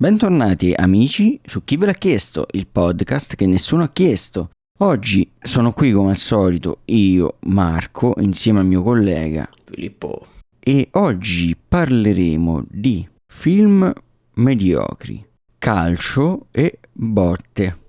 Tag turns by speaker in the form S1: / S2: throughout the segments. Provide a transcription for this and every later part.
S1: Bentornati amici su Chi ve l'ha chiesto, il podcast che nessuno ha chiesto. Oggi sono qui come al solito io, Marco, insieme al mio collega
S2: Filippo.
S1: e oggi parleremo di film mediocri, calcio e botte.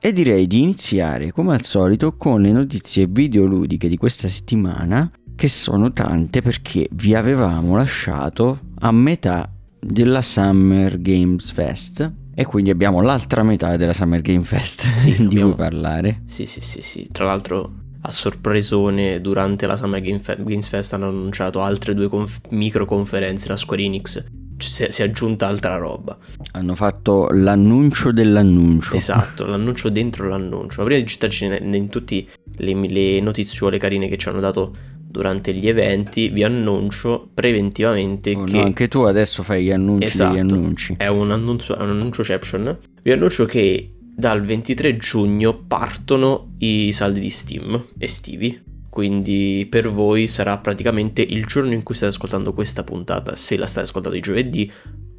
S1: E direi di iniziare come al solito con le notizie videoludiche di questa settimana, che sono tante perché vi avevamo lasciato a metà della Summer Games Fest e quindi abbiamo l'altra metà della Summer Game Fest
S2: Sì,
S1: di
S2: abbiamo-
S1: cui parlare.
S2: Sì, sì, sì, sì. Tra l'altro, a sorpresone, durante la Summer Game Fe- Games Fest hanno annunciato altre due conf- micro conferenze, la Square Enix. Si è, si è aggiunta altra roba.
S1: Hanno fatto l'annuncio dell'annuncio.
S2: Esatto, l'annuncio dentro l'annuncio. Ma prima di gettarci in, in tutte le, le notiziole carine che ci hanno dato durante gli eventi, vi annuncio preventivamente
S1: Oh, no,
S2: che
S1: anche tu adesso fai gli annunci
S2: Esatto.
S1: degli annunci.
S2: è un annuncio, è un annuncio-ception. Vi annuncio che dal 23 giugno partono i saldi di Steam estivi. Quindi per voi sarà praticamente il giorno in cui state ascoltando questa puntata, se la state ascoltando di giovedì,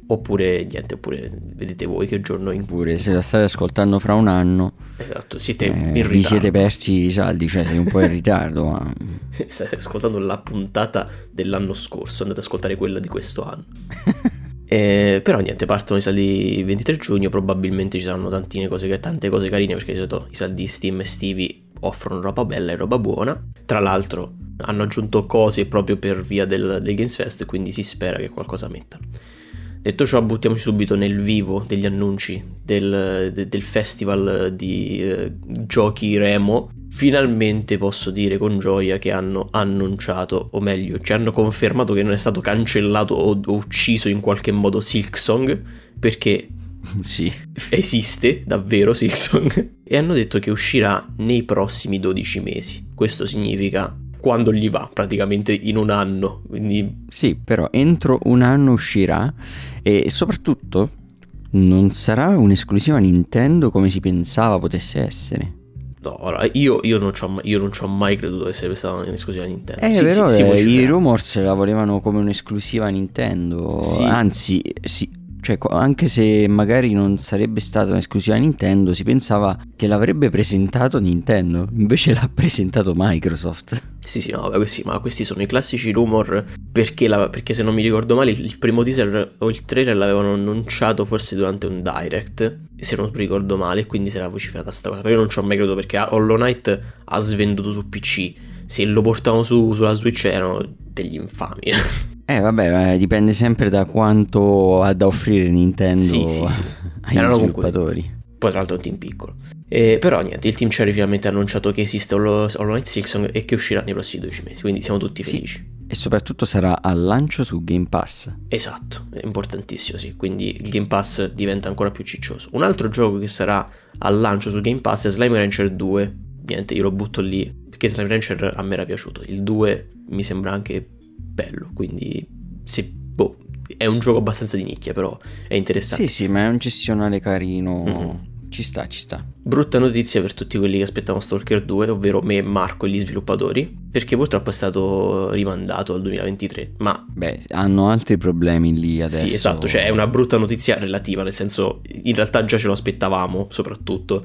S2: oppure niente, oppure vedete voi che giorno in cui.
S1: Oppure se la state ascoltando fra un anno,
S2: Esatto, siete
S1: eh,
S2: in
S1: vi
S2: ritardo.
S1: siete persi i saldi, cioè sei un po' in ritardo, ma
S2: State ascoltando la puntata dell'anno scorso, andate ad ascoltare quella di questo anno. Eh, però niente, partono i saldi il 23 giugno, probabilmente ci saranno tantine cose, tante cose carine perché di solito i saldi Steam estivi offrono roba bella e roba buona. Tra l'altro hanno aggiunto cose proprio per via del, del Games Fest, quindi si spera che qualcosa mettano. Detto ciò, buttiamoci subito nel vivo degli annunci del, de- del festival di eh, giochi Remo. Finalmente posso dire con gioia che hanno annunciato, o meglio, ci hanno confermato che non è stato cancellato o, o ucciso in qualche modo Silksong, perché
S1: sì.
S2: esiste davvero Silksong, e hanno detto che uscirà nei prossimi 12 mesi. Questo significa quando gli va, praticamente in un anno. Quindi
S1: Sì, però entro un anno uscirà e soprattutto non sarà un'esclusiva Nintendo come si pensava potesse essere.
S2: No, ora, io, io non ci ho, mai- io non ci ho mai creduto che sia stata un'esclusiva Nintendo.
S1: Eh,
S2: Sì,
S1: però
S2: sì,
S1: eh, i rumors la volevano come un'esclusiva Nintendo.
S2: Sì.
S1: Anzi, sì, cioè, anche se magari non sarebbe stata un'esclusiva Nintendo, si pensava che l'avrebbe presentato Nintendo. Invece l'ha presentato Microsoft.
S2: Sì, sì, no, vabbè, questi, ma questi sono i classici rumor perché, la- perché se non mi ricordo male il, il primo teaser o il trailer l'avevano annunciato forse durante un direct, se non ricordo male, quindi si era vociferata sta cosa. Però io non ci ho mai creduto perché Hollow Knight ha svenduto su PC, se lo portavano su, sulla Switch erano degli infami.
S1: Eh, vabbè, dipende sempre da quanto ha da offrire Nintendo
S2: Sì, sì, sì.
S1: agli
S2: Erano comunque-
S1: sviluppatori.
S2: Poi tra l'altro è un team piccolo. Eh, però niente, il team Cherry finalmente ha annunciato che esiste Hollow Knight Silksong e che uscirà nei prossimi 12 mesi, quindi siamo tutti felici.
S1: E soprattutto sarà al lancio su Game Pass.
S2: Esatto, è importantissimo, sì. Quindi il Game Pass diventa ancora più ciccioso. Un altro gioco che sarà al lancio su Game Pass è Slime Rancher 2. Niente, io lo butto lì perché Slime Rancher a me era piaciuto. Il 2 mi sembra anche bello, quindi se, boh, è un gioco abbastanza di nicchia, però è interessante.
S1: Sì, sì, ma è un gestionale carino.
S2: Mhm.
S1: Ci sta, ci sta.
S2: Brutta notizia per tutti quelli che aspettavano Stalker 2, ovvero me, Marco e gli sviluppatori, perché purtroppo è stato rimandato al 2023. Ma
S1: Beh, hanno altri problemi lì adesso.
S2: Sì, esatto, cioè è una brutta notizia relativa, nel senso in realtà già ce lo aspettavamo, soprattutto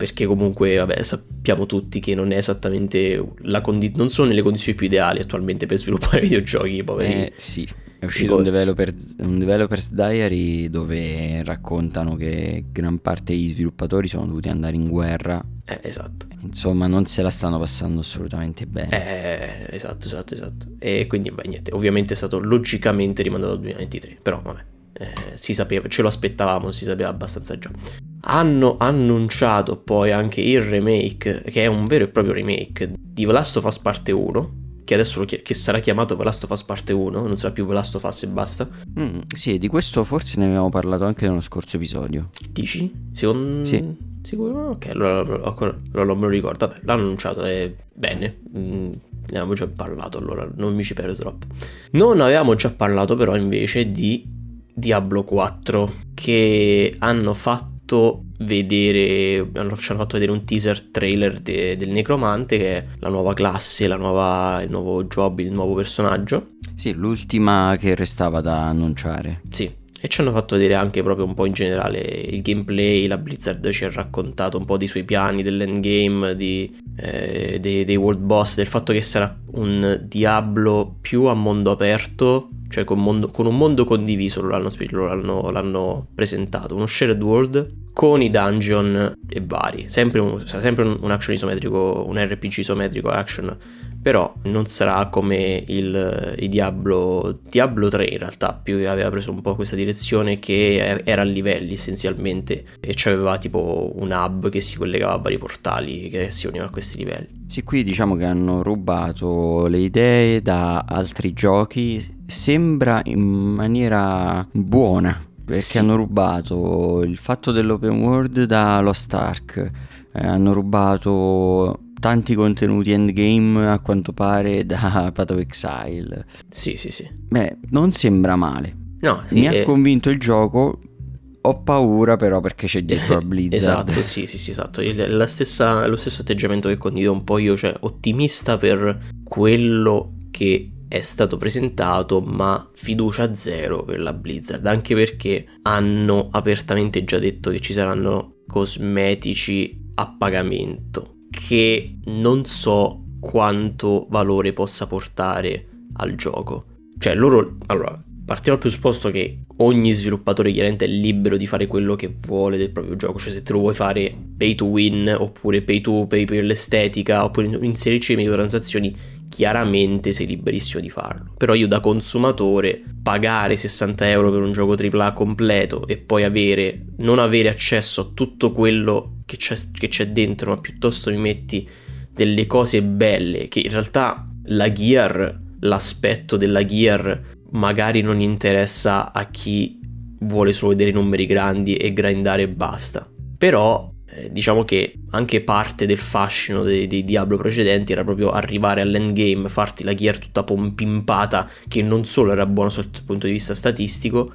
S2: perché comunque, vabbè, sappiamo tutti che non è esattamente la condi- non sono nelle condizioni più ideali attualmente per sviluppare videogiochi, poveri.
S1: Eh, sì, è uscito un, developer, un developer's diary dove raccontano che gran parte degli sviluppatori sono dovuti andare in guerra.
S2: Eh, esatto.
S1: Insomma, non se la stanno passando assolutamente bene.
S2: Eh, esatto, esatto, esatto. E quindi, beh, niente, ovviamente è stato logicamente rimandato al 2023, però vabbè, eh, si sapeva, ce lo aspettavamo, si sapeva abbastanza già. Hanno annunciato poi anche il remake, che è un vero e proprio remake di The Last of Us Parte 1, che adesso chi- che sarà chiamato The Last of Us Parte 1, non sarà più The Last of Us e basta.
S1: Mm, sì, di questo forse ne avevamo parlato anche nello scorso episodio.
S2: Dici? Secondo...
S1: Sì.
S2: Sicuro? Ok, allora, non me lo ricordo. Vabbè, l'hanno annunciato, è bene. Mm, ne avevo già parlato, allora non mi ci perdo troppo. Non avevamo già parlato però invece di Diablo 4, che hanno fatto vedere, ci hanno fatto vedere un teaser trailer de, del Necromante che è la nuova classe, la nuova, il nuovo job, il nuovo personaggio.
S1: Sì, l'ultima che restava da annunciare.
S2: Sì, e ci hanno fatto vedere anche proprio un po' in generale il gameplay, la Blizzard ci ha raccontato un po' dei suoi piani, dell'endgame, di, eh, dei, dei world boss, del fatto che sarà un Diablo più a mondo aperto, cioè con, mondo, con un mondo condiviso, l'hanno, l'hanno, l'hanno, presentato, uno shared world con i dungeon e vari, sempre un, sempre un action isometrico, un RPG isometrico action però non sarà come il, il Diablo, Diablo 3 in realtà più aveva preso un po' questa direzione che era a livelli essenzialmente e c'aveva tipo un hub che si collegava a vari portali che si univano a questi livelli.
S1: Sì, qui diciamo che hanno rubato le idee da altri giochi, sembra in maniera buona, perché sì. hanno rubato il fatto dell'open world da Lost Ark, eh, hanno rubato tanti contenuti endgame a quanto pare da Path of Exile.
S2: Sì, sì, sì.
S1: Beh, non sembra male.
S2: No, sì,
S1: Mi ha convinto il gioco. Ho paura però perché c'è dietro la Blizzard.
S2: esatto, sì, sì, sì, esatto. La stessa, lo stesso atteggiamento che condivido un po' io, cioè ottimista per quello che è stato presentato, ma fiducia zero per la Blizzard, anche perché hanno apertamente già detto che ci saranno cosmetici a pagamento che non so quanto valore possa portare al gioco. Cioè, loro, allora, partiamo dal presupposto che ogni sviluppatore chiaramente è libero di fare quello che vuole del proprio gioco, cioè se te lo vuoi fare pay to win, oppure pay to pay per l'estetica, oppure inserirci le microtransazioni, chiaramente sei liberissimo di farlo. Però io da consumatore pagare 60 euro per un gioco AAA completo e poi avere, non avere accesso a tutto quello che c'è, che c'è dentro, ma piuttosto mi metti delle cose belle che in realtà la gear, l'aspetto della gear magari non interessa a chi vuole solo vedere numeri grandi e grindare e basta. Però eh, diciamo che anche parte del fascino dei, dei, Diablo precedenti era proprio arrivare all'endgame, farti la gear tutta pompimpata che non solo era buona sotto il punto di vista statistico,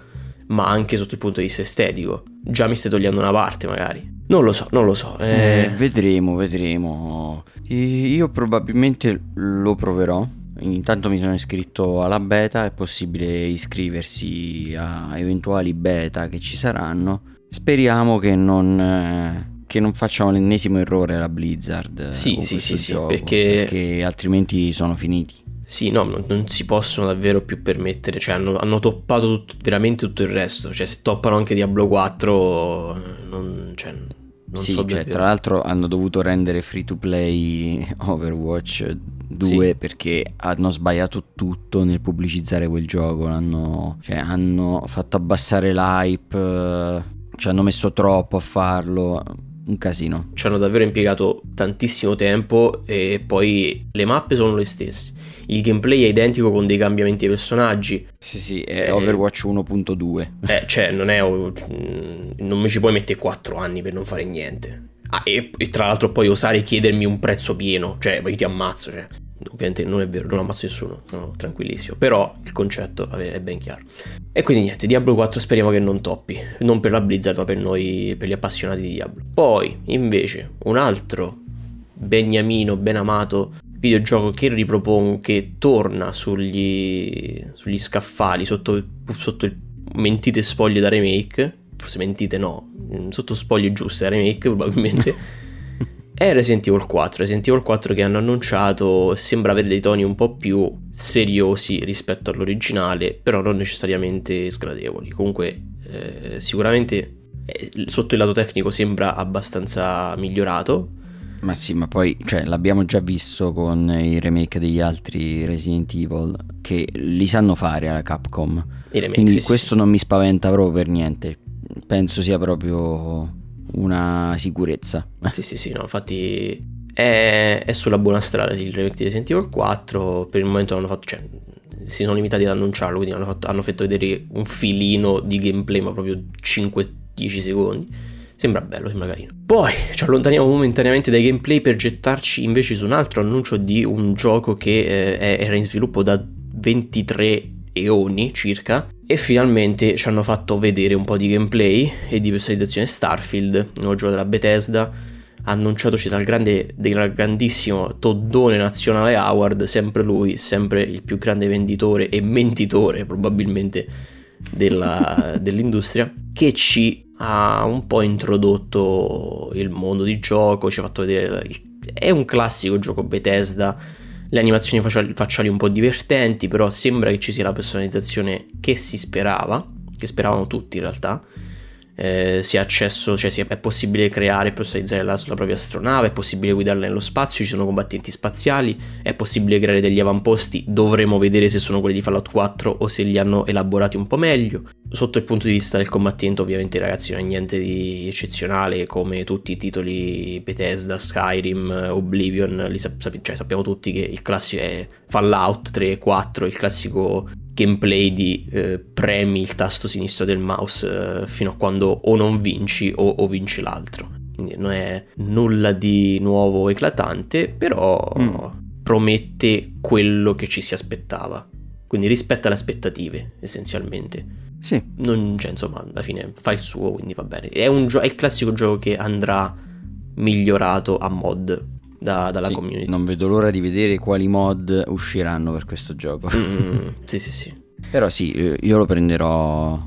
S2: ma anche sotto il punto di vista estetico. Già mi stai togliendo una parte magari. Non lo so, non lo so.
S1: Eh... Eh, vedremo, vedremo. Io probabilmente lo proverò. Intanto mi sono iscritto alla beta, è possibile iscriversi a eventuali beta che ci saranno. Speriamo che non, eh, che non facciano l'ennesimo errore la Blizzard.
S2: Sì, sì, sì, sì,
S1: perché... perché altrimenti sono finiti.
S2: Sì, no, non, non, si possono davvero più permettere, cioè hanno, hanno toppato tutto, veramente tutto il resto, cioè se toppano anche Diablo 4, non, cioè, non
S1: sì,
S2: so
S1: cioè, tra l'altro hanno dovuto rendere free to play Overwatch 2 sì. perché hanno sbagliato tutto nel pubblicizzare quel gioco, hanno, cioè, hanno fatto abbassare l'hype, ci hanno messo troppo a farlo un casino.
S2: Ci hanno davvero impiegato tantissimo tempo e poi le mappe sono le stesse il gameplay è identico con dei cambiamenti ai personaggi.
S1: Sì, sì, è eh, Overwatch 1.2.
S2: Eh, cioè, non è. Mm, non mi ci puoi mettere 4 anni per non fare niente. Ah, e, e, tra l'altro poi osare chiedermi un prezzo pieno, cioè, io ti ammazzo, cioè. Ovviamente non è vero, non ammazzo nessuno, sono tranquillissimo. Però il concetto è ben chiaro. E quindi niente, Diablo 4 speriamo che non toppi. Non per la Blizzard, ma per noi, per gli appassionati di Diablo. Poi, invece, un altro beniamino ben amato videogioco che ripropongo, che torna sugli, sugli scaffali sotto, sotto il mentite spoglie da remake, forse mentite no, sotto spoglie giuste da remake probabilmente, è Resident Evil 4. Resident Evil 4 che hanno annunciato sembra avere dei toni un po' più seriosi rispetto all'originale, però non necessariamente sgradevoli. Comunque eh, sicuramente eh, sotto il lato tecnico sembra abbastanza migliorato
S1: ma sì, ma poi cioè, l'abbiamo già visto con i remake degli altri Resident Evil che li sanno fare alla Capcom. I remake, Quindi sì, questo sì. non mi spaventa proprio per niente. Penso sia proprio una sicurezza.
S2: Sì, sì, sì, no, infatti è, è sulla buona strada il remake di Resident Evil 4. Per il momento hanno fatto, cioè, si sono limitati ad annunciarlo, quindi hanno fatto, hanno fatto vedere un filino di gameplay, ma proprio 5-10 secondi Sembra bello, sembra carino. Poi ci allontaniamo momentaneamente dai gameplay per gettarci invece su un altro annuncio di un gioco che eh, era in sviluppo da 23 eoni circa E finalmente ci hanno fatto vedere un po' di gameplay e di personalizzazione Starfield, il nuovo gioco della Bethesda, annunciatoci dal, grande, dal grandissimo Toddone Nazionale Howard, sempre lui, sempre il più grande venditore e mentitore probabilmente della, dell'industria, che ci ha un po' introdotto il mondo di gioco, ci ha fatto vedere... È un classico gioco Bethesda, le animazioni facciali, un po' divertenti, però sembra che ci sia la personalizzazione che si sperava, che speravano tutti in realtà eh, si ha accesso, cioè è possibile creare e personalizzare la, la, propria astronave, è possibile guidarla nello spazio, ci sono combattenti spaziali, è possibile creare degli avamposti, dovremo vedere se sono quelli di Fallout 4 o se li hanno elaborati un po' meglio. Sotto il punto di vista del combattimento ovviamente ragazzi non è niente di eccezionale come tutti i titoli Bethesda, Skyrim, Oblivion, li sap- cioè, sappiamo tutti che il classico è Fallout 3 e 4, il classico gameplay di eh, premi il tasto sinistro del mouse eh, fino a quando o non vinci o, o, vinci l'altro. Quindi non è nulla di nuovo eclatante, però mm. promette quello che ci si aspettava. Quindi rispetta le aspettative, essenzialmente.
S1: Sì.
S2: Non, cioè, insomma, alla fine fa il suo, quindi va bene. È, un gio- è il classico gioco che andrà migliorato a mod da, dalla
S1: sì,
S2: community.
S1: Non vedo l'ora di vedere quali mod usciranno per questo gioco.
S2: Mm, sì, sì, sì.
S1: Però sì, eh, io lo prenderò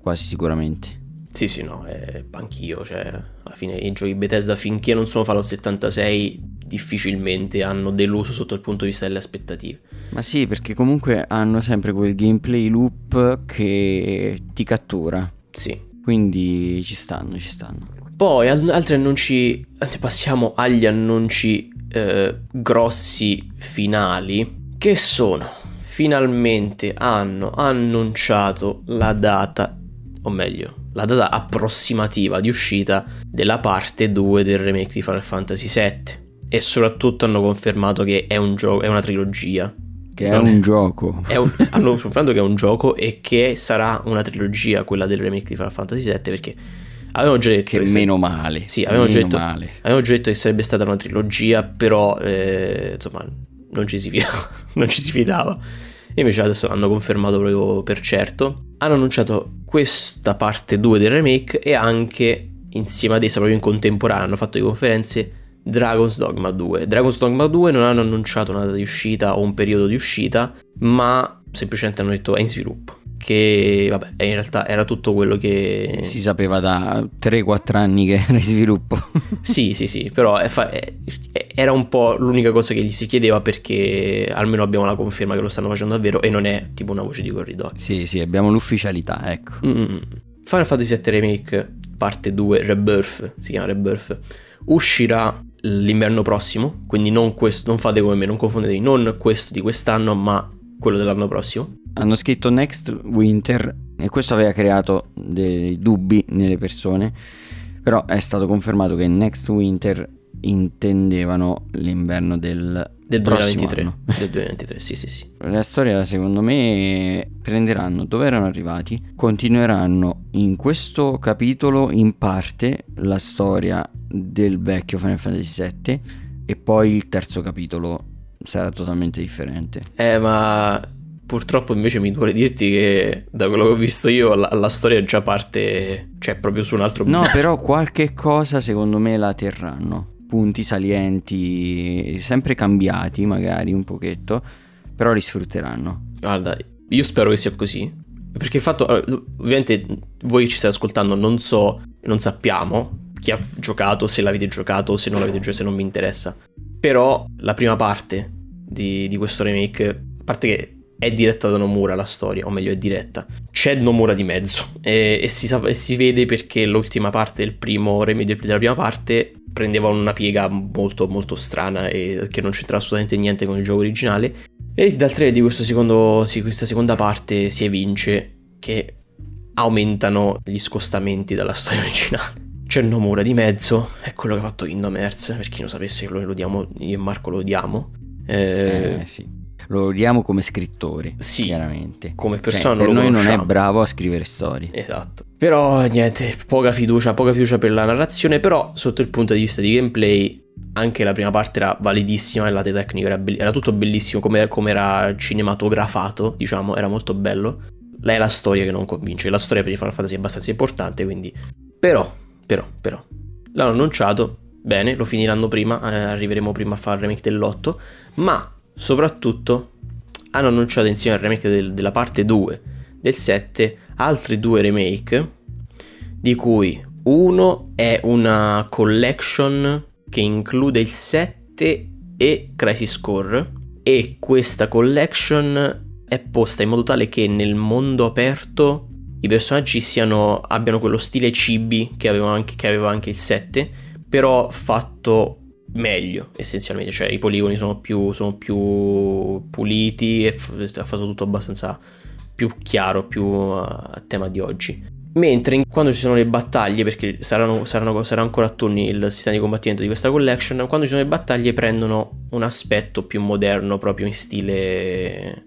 S1: quasi sicuramente.
S2: Sì, sì, no, eh, anch'io, cioè, alla fine i giochi Bethesda finché non sono Fallout 76 difficilmente hanno deluso sotto il punto di vista delle aspettative.
S1: Ma sì, perché comunque hanno sempre quel gameplay loop che ti cattura.
S2: Sì.
S1: Quindi ci stanno, ci stanno.
S2: Poi altri annunci, passiamo agli annunci eh, grossi finali, che sono finalmente hanno annunciato la data, o meglio, la data approssimativa di uscita della parte 2 del remake di Final Fantasy VII e soprattutto hanno confermato che è un gioco, è una trilogia.
S1: Che è un è, gioco.
S2: Un, hanno confermato che è un gioco e che sarà una trilogia quella del remake di Final Fantasy VII perché Avevamo già detto
S1: che, meno male.
S2: Sì, avevamo già, detto, avevamo già, detto, che sarebbe stata una trilogia, però eh, insomma non ci, fidava, non ci si fidava. E invece adesso l'hanno confermato proprio per certo. Hanno annunciato questa parte 2 del remake e anche insieme ad essa, proprio in contemporanea, hanno fatto le conferenze Dragon's Dogma 2. Dragon's Dogma 2 non hanno annunciato una data di uscita o un periodo di uscita, ma semplicemente hanno detto è in sviluppo che vabbè, in realtà era tutto quello che
S1: si sapeva da 3-4 anni che era in sviluppo.
S2: sì, sì, sì, però è fa- è, era un po' l'unica cosa che gli si chiedeva perché almeno abbiamo la conferma che lo stanno facendo davvero e non è tipo una voce di corridoio.
S1: Sì, sì, abbiamo l'ufficialità, ecco.
S2: Mm-hmm. Final Fantasy VII Remake parte 2 Rebirth, si chiama Rebirth, uscirà l'inverno prossimo, quindi non, questo, non fate come me, non confondetevi, non questo di quest'anno, ma quello dell'anno prossimo
S1: hanno scritto Next Winter e questo aveva creato dei dubbi nelle persone, però è stato confermato che Next Winter intendevano l'inverno del,
S2: del 2023.
S1: Anno.
S2: Del 2023, sì, sì, sì.
S1: La storia, secondo me, prenderanno dove erano arrivati, continueranno in questo capitolo in parte la storia del vecchio Final Fantasy VII e poi il terzo capitolo sarà totalmente differente.
S2: Eh, ma Purtroppo invece mi duole dirti che da quello che ho visto io la, la storia già parte, cioè proprio su un altro...
S1: No, però qualche cosa secondo me la terranno. Punti salienti, sempre cambiati magari un pochetto, però li sfrutteranno.
S2: Guarda, io spero che sia così. Perché il fatto, ovviamente voi ci state ascoltando, non so, non sappiamo chi ha giocato, se l'avete giocato o se non l'avete giocato, se non mi interessa. Però la prima parte di, di questo remake, a parte che è diretta da Nomura la storia, o meglio è diretta. C'è Nomura di mezzo e, e, si, e si, vede perché l'ultima parte del primo remake della prima parte prendeva una piega molto molto strana e che non c'entrava assolutamente niente con il gioco originale. E dal trailer di questo secondo, sì, questa seconda parte si evince che aumentano gli scostamenti dalla storia originale. C'è Nomura di mezzo, è quello che ha fatto Kingdom Hearts, per chi non sapesse lo, lo diamo, io e Marco lo odiamo.
S1: Eh, eh sì lo odiamo come scrittore,
S2: sì,
S1: chiaramente.
S2: Come cioè, persona cioè,
S1: per noi
S2: non
S1: è bravo a scrivere storie.
S2: Esatto. Però niente, poca fiducia, poca fiducia per la narrazione, però sotto il punto di vista di gameplay anche la prima parte era validissima, il lato tecnico era, be- era tutto bellissimo come, come era cinematografato, diciamo, era molto bello. è la storia che non convince. La storia per i Final Fantasy è abbastanza importante, quindi... Però, però, però... L'hanno annunciato, bene, lo finiranno prima, eh, arriveremo prima a fare il remake dell'8, ma soprattutto hanno annunciato insieme al remake del, della parte 2 del 7 altri due remake, di cui uno è una collection che include il 7 e Crisis Core e questa collection è posta in modo tale che nel mondo aperto i personaggi siano, abbiano quello stile cibi che che aveva anche il 7, però fatto meglio essenzialmente, cioè i poligoni sono più, sono più puliti e f- ha fatto tutto abbastanza più chiaro, più a tema di oggi. Mentre quando ci sono le battaglie, perché saranno, saranno, sarà ancora a turni il sistema di combattimento di questa collection, quando ci sono le battaglie prendono un aspetto più moderno, proprio in stile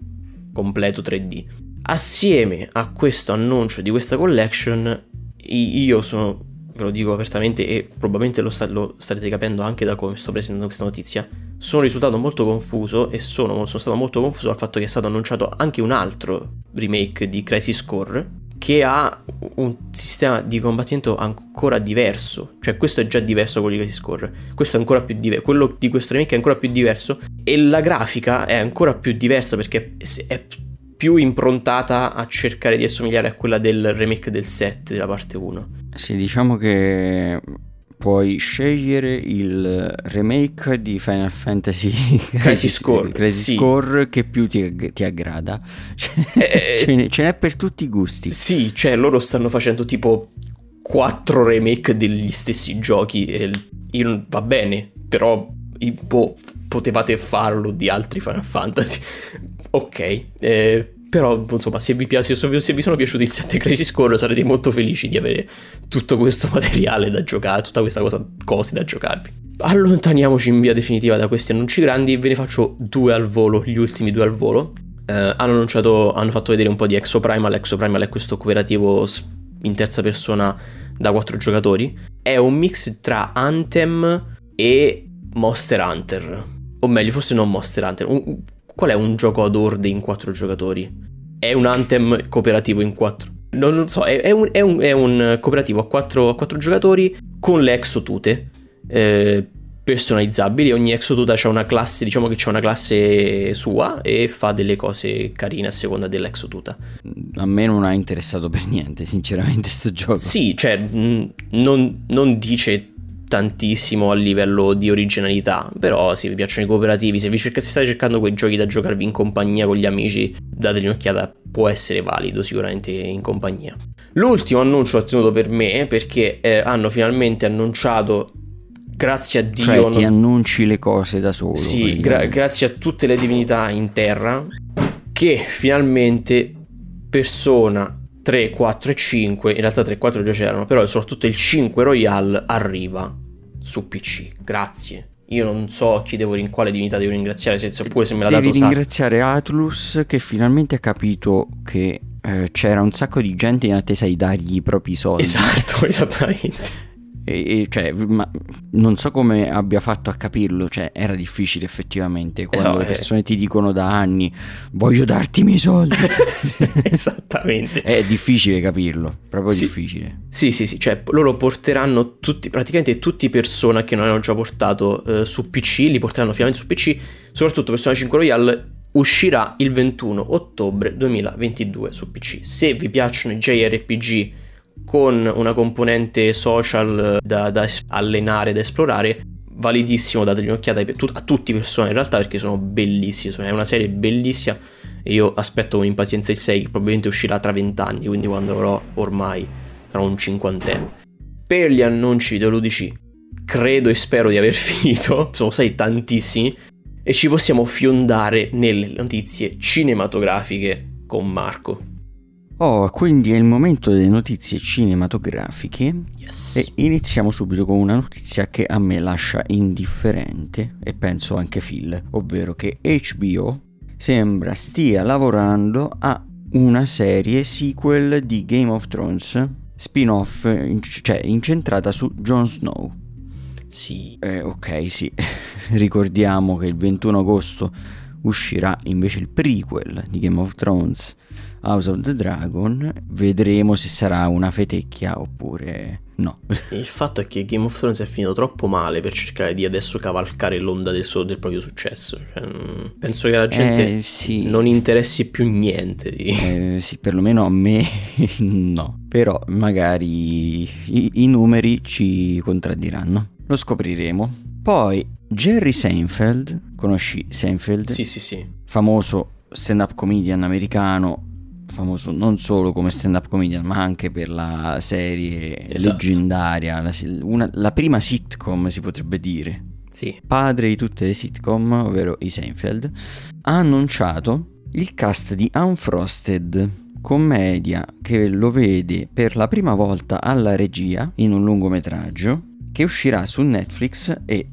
S2: completo 3D. Assieme a questo annuncio di questa collection, io sono, ve lo dico apertamente e probabilmente lo, sta, lo starete capendo anche da come sto presentando questa notizia, sono risultato molto confuso e sono, sono stato molto confuso dal fatto che è stato annunciato anche un altro remake di Crisis Core che ha un sistema di combattimento ancora diverso. Cioè, questo è già diverso da quello di Crisis Core. Questo è ancora più diverso. Quello di questo remake è ancora più diverso. E la grafica è ancora più diversa perché è più improntata a cercare di assomigliare a quella del remake del 7 della parte 1.
S1: Sì, diciamo che puoi scegliere il remake di Final Fantasy
S2: Crisis Core,
S1: Crisis
S2: sì.
S1: Core che più ti, ti aggrada.
S2: Eh,
S1: ce, n'è, ce n'è per tutti i gusti.
S2: Sì, cioè loro stanno facendo tipo quattro remake degli stessi giochi e io, va bene, però boh, potevate farlo di altri Final Fantasy. Ok, eh, però, insomma, se vi, piace, se vi sono piaciuti il 7 Crisis Core sarete molto felici di avere tutto questo materiale da giocare, tutta questa cosa, cose da giocarvi. Allontaniamoci in via definitiva da questi annunci grandi ve ne faccio due al volo, gli ultimi due al volo. Eh, hanno annunciato, hanno fatto vedere un po' di Exo Primal. Exo Primal è questo cooperativo in terza persona da quattro giocatori. È un mix tra Anthem e Monster Hunter. O meglio, forse non Monster Hunter. Un, Qual è un gioco ad orde in quattro giocatori? È un Anthem cooperativo in quattro. Non, non so, è, è, un, è, un, è, un, cooperativo a quattro, a quattro giocatori con le exotute eh, personalizzabili. Ogni exotuta ha una classe, diciamo che c'è una classe sua e fa delle cose carine a seconda dell'exotuta.
S1: A me non ha interessato per niente, sinceramente, sto gioco.
S2: Sì, cioè, non, non dice tantissimo a livello di originalità, però se vi piacciono i cooperativi, se vi cerca, se state cercando quei giochi da giocarvi in compagnia con gli amici, dategli un'occhiata, può essere valido sicuramente in compagnia. L'ultimo annuncio l'ho tenuto per me perché eh, hanno finalmente annunciato grazie a Dio.
S1: Cioè, non... ti annunci le cose da solo.
S2: Sì, gra- grazie a tutte le divinità in terra, che finalmente Persona 3, 4 e 5, in realtà 3 e 4 già c'erano, però soprattutto il 5 Royal arriva su PC. Grazie. Io non so chi devo, in quale divinità devo ringraziare, senza oppure se me l'ha
S1: Devi
S2: dato
S1: Devi ringraziare Atlus che finalmente ha capito che eh, c'era un sacco di gente in attesa di dargli i propri soldi.
S2: Esatto, esattamente.
S1: E, e, cioè, ma non so come abbia fatto a capirlo, cioè era difficile effettivamente quando no, le persone eh. ti dicono da anni voglio darti i miei soldi.
S2: Esattamente.
S1: È difficile capirlo, proprio
S2: sì.
S1: difficile.
S2: Sì, sì, sì, cioè loro porteranno tutti, praticamente tutti i persona che non hanno già portato eh, su PC, li porteranno finalmente su PC, soprattutto Persona 5 Royale uscirà il 21 ottobre 2022 su PC. Se vi piacciono i JRPG con una componente social da, da allenare, da esplorare, validissimo, dategli un'occhiata a tutti i personaggi in realtà perché sono bellissimi, è una serie bellissima e io aspetto con impazienza il 6 che probabilmente uscirà tra 20 anni, quindi quando avrò ormai sarò un cinquantenne. Per gli annunci videoludici credo e spero di aver finito, sono stati tantissimi e ci possiamo fiondare nelle notizie cinematografiche con Marco.
S1: Oh, quindi è il momento delle notizie cinematografiche
S2: yes.
S1: e iniziamo subito con una notizia che a me lascia indifferente e penso anche Phil, ovvero che HBO sembra stia lavorando a una serie sequel di Game of Thrones, spin-off, cioè incentrata su Jon Snow.
S2: Sì.
S1: Eh, ok, sì. Ricordiamo che il 21 agosto uscirà invece il prequel di Game of Thrones House of the Dragon, vedremo se sarà una fetecchia oppure no.
S2: Il fatto è che Game of Thrones è finito troppo male per cercare di adesso cavalcare l'onda del, suo, del proprio successo. Cioè, mm, penso che la gente
S1: eh, sì.
S2: non interessi più niente. Di...
S1: Eh, sì, perlomeno a me no. Però magari i, i numeri ci contraddiranno. Lo scopriremo. Poi Jerry Seinfeld, conosci Seinfeld?
S2: Sì, sì, sì.
S1: Famoso stand-up comedian americano, famoso non solo come stand-up comedian, ma anche per la serie esatto. leggendaria, la, una, la, prima sitcom si potrebbe dire.
S2: Sì.
S1: Padre di tutte le sitcom, ovvero i Seinfeld, ha annunciato il cast di Unfrosted, commedia che lo vede per la prima volta alla regia in un lungometraggio che uscirà su Netflix e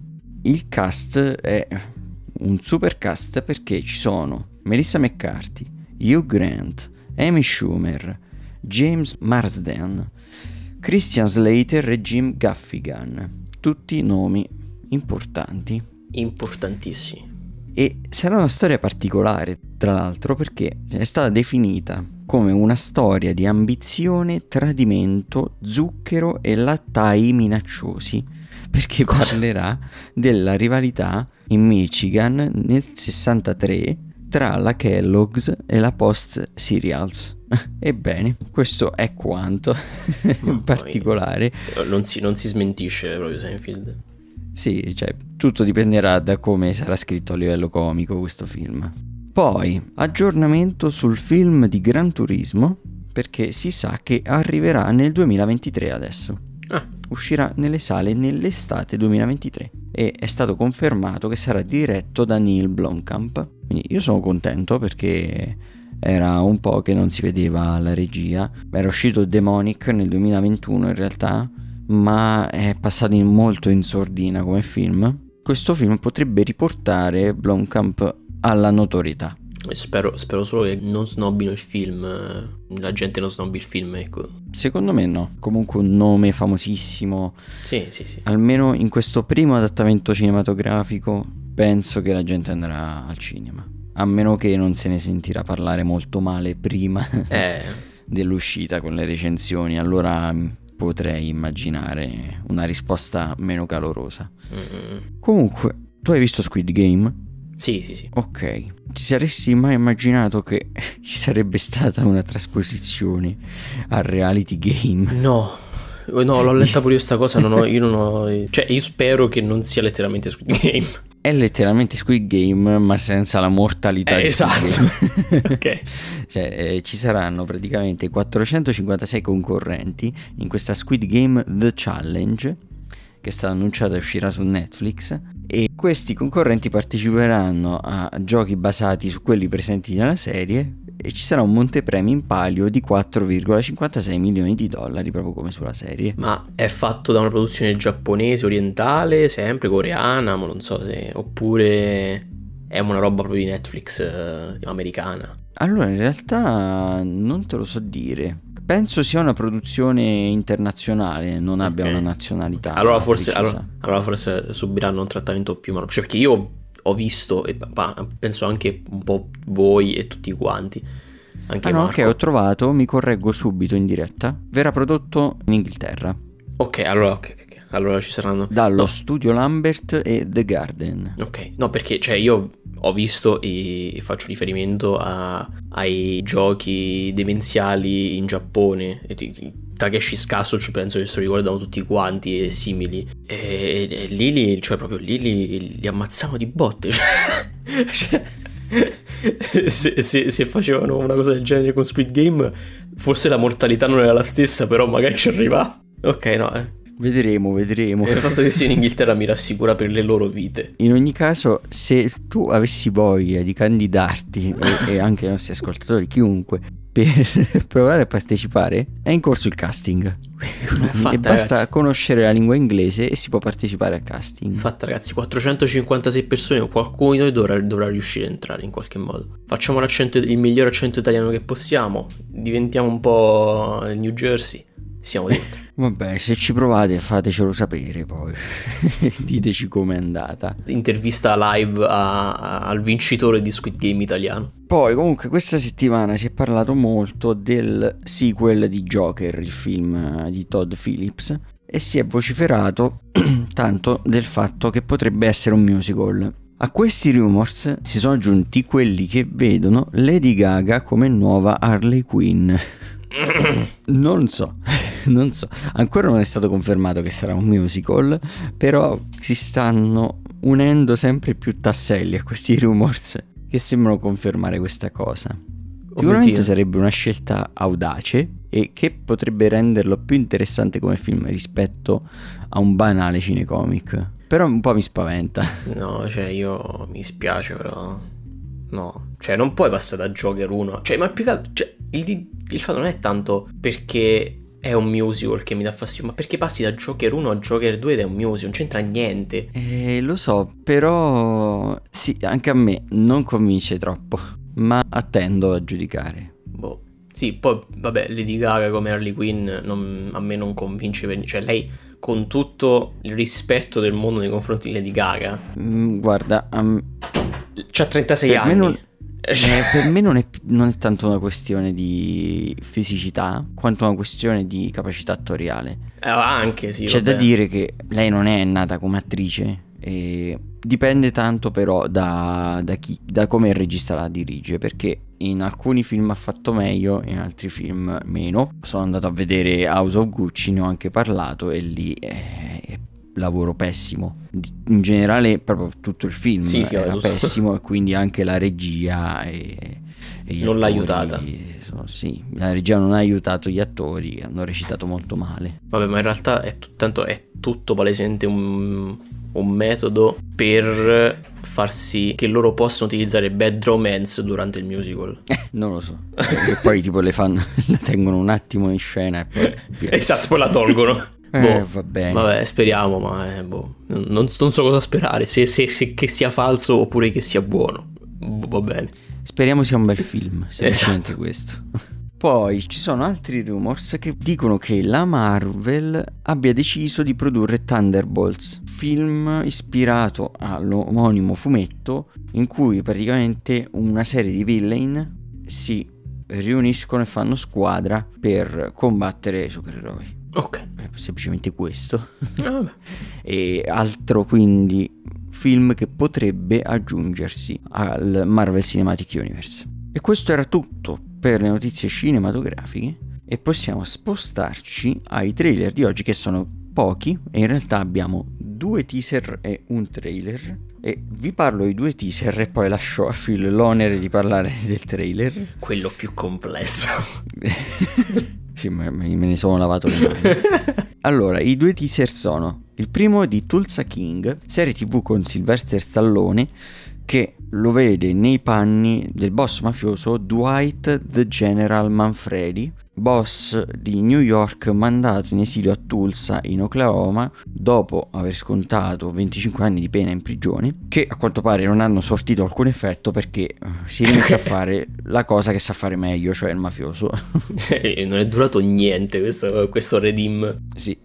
S1: il cast è un super cast perché ci sono Melissa McCarthy, Hugh Grant, Amy Schumer, James Marsden, Christian Slater e Jim Gaffigan. Tutti nomi importanti.
S2: Importantissimi.
S1: E sarà una storia particolare, tra l'altro, perché è stata definita come una storia di ambizione, tradimento, zucchero e lattai minacciosi, perché Cosa? parlerà della rivalità in Michigan nel 63 tra la Kellogg's e la Post Cereals. Ebbene, questo è quanto in particolare.
S2: Non si, non si smentisce proprio Seinfeld.
S1: Sì, cioè, tutto dipenderà da come sarà scritto a livello comico questo film. Poi, aggiornamento sul film di Gran Turismo, perché si sa che arriverà nel 2023 adesso.
S2: Ah.
S1: Uscirà nelle sale nell'estate 2023 e è stato confermato che sarà diretto da Neil Blomkamp. Quindi io sono contento perché era un po' che non si vedeva la regia. Era uscito Demonic nel 2021 in realtà, ma è passato in molto in sordina come film. Questo film potrebbe riportare Blomkamp alla notorietà.
S2: Spero, spero, solo che non snobbino il film, la gente non snobbi il film, ecco.
S1: Secondo me no, comunque un nome famosissimo.
S2: Sì, sì, sì.
S1: Almeno in questo primo adattamento cinematografico penso che la gente andrà al cinema. A meno che non se ne sentirà parlare molto male prima
S2: eh.
S1: dell'uscita con le recensioni, allora potrei immaginare una risposta meno calorosa.
S2: Mm-mm.
S1: Comunque, tu hai visto Squid Game?
S2: Sì, sì, sì.
S1: Ok. Ci saresti mai immaginato che ci sarebbe stata una trasposizione al reality game?
S2: No. No, l'ho letta pure io sta cosa, non ho, io non ho... Cioè, io spero che non sia letteralmente Squid Game.
S1: È letteralmente Squid Game, ma senza la mortalità.
S2: Eh, esatto. ok.
S1: Cioè, eh, ci saranno praticamente 456 concorrenti in questa Squid Game The Challenge, che è stata annunciata e uscirà su Netflix e questi concorrenti parteciperanno a giochi basati su quelli presenti nella serie e ci sarà un montepremi in palio di 4,56 milioni di dollari proprio come sulla serie.
S2: Ma è fatto da una produzione giapponese, orientale, sempre coreana, ma non so se oppure è una roba proprio di Netflix eh, americana.
S1: Allora, in realtà non te lo so dire. Penso sia una produzione internazionale, non abbia okay. una nazionalità.
S2: Allora forse, allora, allora forse, subiranno un trattamento più malo. Perché io ho visto, e penso anche un po' voi e tutti quanti. Anche
S1: ah no,
S2: Marco.
S1: ok, ho trovato, mi correggo subito in diretta. Verrà prodotto in Inghilterra.
S2: Ok, allora, okay, okay. allora ci saranno...
S1: Dallo no. studio Lambert e The Garden.
S2: Ok, no perché cioè io ho visto e faccio riferimento a, ai giochi demenziali in Giappone. E Takeshi Castle penso che se lo ricordano tutti quanti e simili. E, e, lì, li, cioè proprio lì li, li ammazzavano di botte. Cioè, se, se, se, facevano una cosa del genere con Squid Game, forse la mortalità non era la stessa, però magari ci arriva. Ok, no, eh.
S1: Vedremo, vedremo.
S2: E il fatto che sia in Inghilterra mi rassicura per le loro vite.
S1: In ogni caso, se tu avessi voglia di candidarti, e, e anche i nostri ascoltatori, chiunque, per provare a partecipare, è in corso il casting.
S2: Fatta,
S1: e basta
S2: ragazzi.
S1: conoscere la lingua inglese e si può partecipare al casting.
S2: Fatta, ragazzi, 456 persone, qualcuno di noi dovrà, dovrà riuscire a entrare in qualche modo. Facciamo il miglior accento italiano che possiamo, diventiamo un po' New Jersey siamo dentro.
S1: Vabbè, se ci provate fatecelo sapere poi. Diteci com'è andata.
S2: Intervista live a, a, al vincitore di Squid Game italiano.
S1: Poi comunque questa settimana si è parlato molto del sequel di Joker, il film di Todd Phillips, e si è vociferato tanto del fatto che potrebbe essere un musical. A questi rumors si sono aggiunti quelli che vedono Lady Gaga come nuova Harley Quinn. non so, non so, ancora non è stato confermato che sarà un musical, però si stanno unendo sempre più tasselli a questi rumors che sembrano confermare questa cosa. Sicuramente sarebbe una scelta audace e che potrebbe renderlo più interessante come film rispetto a un banale cinecomic. Però un po' mi spaventa.
S2: No, cioè io mi spiace però... No, cioè non puoi passare da Joker 1. Cioè, ma più che altro... Cioè, il, il fatto non è tanto perché è un musical che mi dà fastidio, ma perché passi da Joker 1 a Joker 2 ed è un musical, non c'entra niente.
S1: Eh, lo so, però sì, anche a me non convince troppo, ma attendo a giudicare.
S2: Boh. Sì, poi vabbè, Lady Gaga come Harley Quinn non, a me non convince per cioè lei con tutto il rispetto del mondo nei confronti di Lady Gaga.
S1: Mm, guarda, um,
S2: c'ha 36 anni.
S1: Non, eh, per me non è, non è, tanto una questione di fisicità quanto una questione di capacità attoriale.
S2: Eh, anche sì.
S1: C'è
S2: vabbè.
S1: da dire che lei non è nata come attrice. E dipende tanto però da, da, chi, da come il regista la dirige perché in alcuni film ha fatto meglio in altri film meno sono andato a vedere House of Gucci ne ho anche parlato e lì è, è lavoro pessimo in generale proprio tutto il film sì, sì, era pessimo e quindi anche la regia e,
S2: e non l'ha aiutata
S1: sono, sì la regia non ha aiutato gli attori hanno recitato molto male
S2: vabbè ma in realtà è, t- tanto è tutto palesemente un un metodo per far sì che loro possano utilizzare Bad Romance durante il musical.
S1: Eh, non lo so. Perché poi tipo le fanno, la tengono un attimo in scena e poi...
S2: Via. esatto, poi la tolgono.
S1: Eh, boh, va bene.
S2: Vabbè, speriamo, ma eh, boh, non, non, so cosa sperare, se, se, se, che sia falso oppure che sia buono. Boh, va bene.
S1: Speriamo sia un bel film, semplicemente esatto. questo. Poi ci sono altri rumors che dicono che la Marvel abbia deciso di produrre Thunderbolts, film ispirato all'omonimo fumetto in cui praticamente una serie di villain si riuniscono e fanno squadra per combattere i supereroi.
S2: Ok.
S1: È semplicemente questo.
S2: Ah,
S1: e altro quindi film che potrebbe aggiungersi al Marvel Cinematic Universe. E questo era tutto per le notizie cinematografiche e possiamo spostarci ai trailer di oggi che sono pochi e in realtà abbiamo due teaser e un trailer e vi parlo di due teaser e poi lascio a Phil l'onere di parlare del trailer.
S2: Quello più complesso.
S1: sì, me, me ne sono lavato le mani. allora, i due teaser sono il primo di Tulsa King, serie tv con Sylvester Stallone che lo vede nei panni del boss mafioso Dwight the General Manfredi, boss di New York mandato in esilio a Tulsa in Oklahoma dopo aver scontato 25 anni di pena in prigione, che a quanto pare non hanno sortito alcun effetto perché eh, si rimette a fare la cosa che sa fare meglio, cioè il mafioso.
S2: non è durato niente questo, questo redeem.
S1: Sì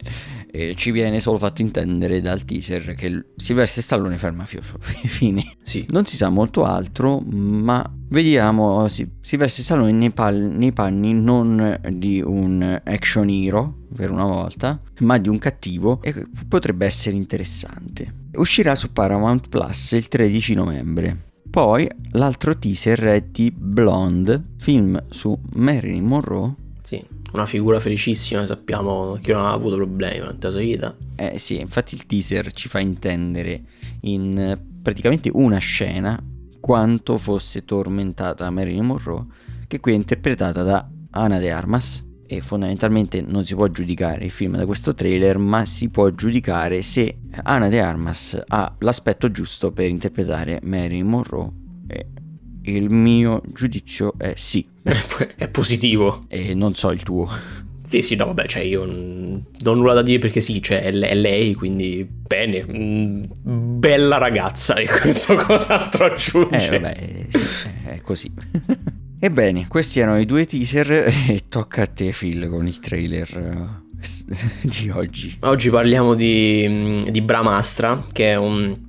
S1: eh, ci viene solo fatto intendere dal teaser che Silvestre Stallone fa il mafioso. Fine.
S2: Sì.
S1: Non si sa molto altro, ma vediamo sì, Silvestre Stallone nei, pal- nei panni non di un action hero per una volta, ma di un cattivo e potrebbe essere interessante. Uscirà su Paramount Plus il 13 novembre. Poi l'altro teaser è di Blonde, film su Marilyn Monroe.
S2: Una figura felicissima, sappiamo che non ha avuto problemi durante la sua vita.
S1: Eh sì, infatti il teaser ci fa intendere in praticamente una scena quanto fosse tormentata Marilyn Monroe, che qui è interpretata da Ana de Armas. E fondamentalmente non si può giudicare il film da questo trailer, ma si può giudicare se Ana de Armas ha l'aspetto giusto per interpretare Marilyn Monroe. Il mio giudizio è sì.
S2: è positivo.
S1: E non so il tuo.
S2: Sì, sì, no, vabbè, cioè io non ho nulla da dire perché sì, cioè è lei, quindi bene, mm, bella ragazza, e questo cos'altro aggiunge?
S1: Eh, vabbè, sì, è così. Ebbene, questi erano i due teaser e tocca a te Phil con il trailer di oggi?
S2: Oggi parliamo di, di Brahmastra, che è un,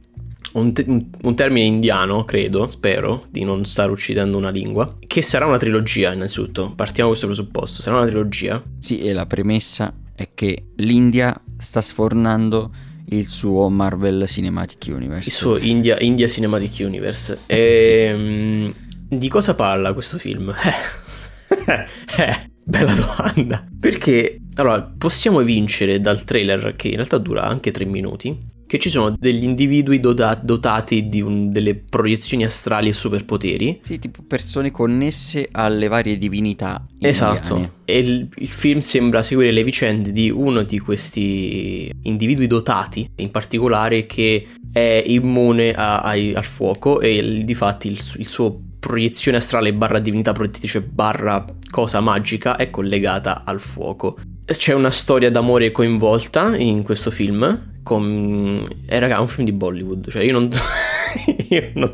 S2: un, te- un, termine indiano, credo, spero, di non stare uccidendo una lingua, che sarà una trilogia innanzitutto, partiamo da questo presupposto, sarà una trilogia.
S1: Sì, e la premessa è che l'India sta sfornando il suo Marvel Cinematic Universe.
S2: Il suo India, India Cinematic Universe. E, sì. Ehm, di cosa parla questo film? eh, bella domanda. Perché, allora, possiamo evincere dal trailer, che in realtà dura anche tre minuti, che ci sono degli individui dota- dotati di un, delle proiezioni astrali e superpoteri.
S1: Sì, tipo persone connesse alle varie divinità.
S2: Esatto. E il, il, film sembra seguire le vicende di uno di questi individui dotati, in particolare che è immune a, a, al fuoco e di fatti il, il suo proiezione astrale barra divinità protettrice barra cosa magica è collegata al fuoco. C'è una storia d'amore coinvolta in questo film con... Eh raga, è un film di Bollywood, cioè io non... io non,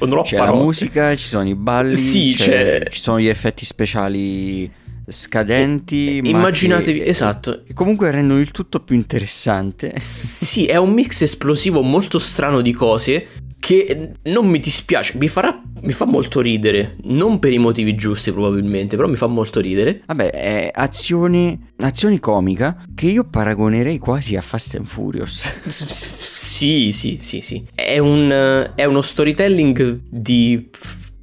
S2: non ho
S1: C'è
S2: parole.
S1: la musica, ci sono i balli,
S2: sì, c'è...
S1: ci sono gli effetti speciali scadenti.
S2: Immaginatevi, che, esatto.
S1: Che comunque rendono il tutto più interessante.
S2: Sì, è un mix esplosivo molto strano di cose che non mi dispiace, mi, farà, mi fa molto ridere, non per i motivi giusti probabilmente, però mi fa molto ridere.
S1: Vabbè, è azione, azione comica che io paragonerei quasi a Fast and Furious.
S2: sì, sì, sì, sì. È, un, è uno storytelling di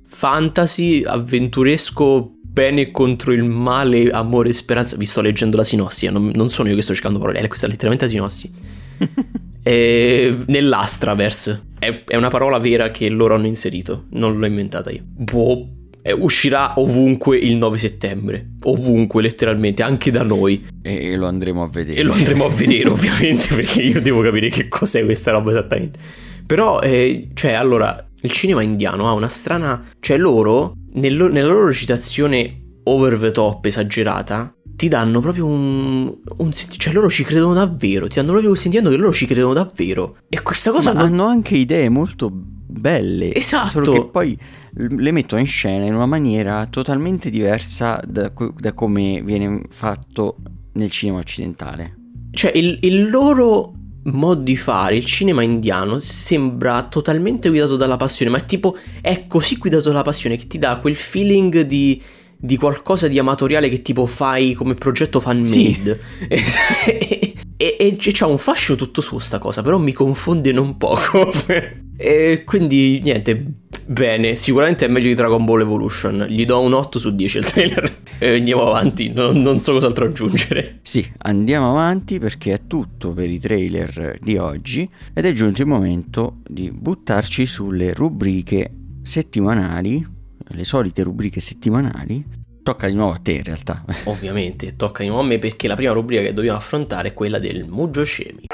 S2: fantasy avventuresco bene contro il male, amore e speranza. Vi sto leggendo la sinossi, eh, non, non sono io che sto cercando parole, questa è letteralmente la sinossi. nell'Astraverse. È, è, una parola vera che loro hanno inserito, non l'ho inventata io. Boh, eh, uscirà ovunque il 9 settembre. Ovunque, letteralmente, anche da noi.
S1: E, lo andremo a vedere.
S2: E lo andremo a vedere, ovviamente, perché io devo capire che cos'è questa roba esattamente. Però, eh, cioè, allora, il cinema indiano ha una strana... Cioè, loro, nel, nella loro recitazione over the top, esagerata, ti danno proprio un, un, cioè loro ci credono davvero, ti danno proprio il sentimento che loro ci credono davvero. E questa cosa
S1: Ma non... hanno anche idee molto belle.
S2: Esatto.
S1: Solo che poi le mettono in scena in una maniera totalmente diversa da, da come viene fatto nel cinema occidentale.
S2: Cioè il, il loro modo di fare, il cinema indiano sembra totalmente guidato dalla passione, ma è tipo è così guidato dalla passione che ti dà quel feeling di di qualcosa di amatoriale che tipo fai come progetto fan made. Sì. e, e, c'ha un fascio tutto suo sta cosa, però mi confonde non poco. e quindi niente, bene, sicuramente è meglio di Dragon Ball Evolution. Gli do un 8 su 10 il trailer. e andiamo avanti, non, non so cos'altro aggiungere.
S1: Sì, andiamo avanti perché è tutto per i trailer di oggi ed è giunto il momento di buttarci sulle rubriche settimanali le solite rubriche settimanali, tocca di nuovo a te in realtà.
S2: Ovviamente, tocca di nuovo a me perché la prima rubrica che dobbiamo affrontare è quella del Mugio Scemi.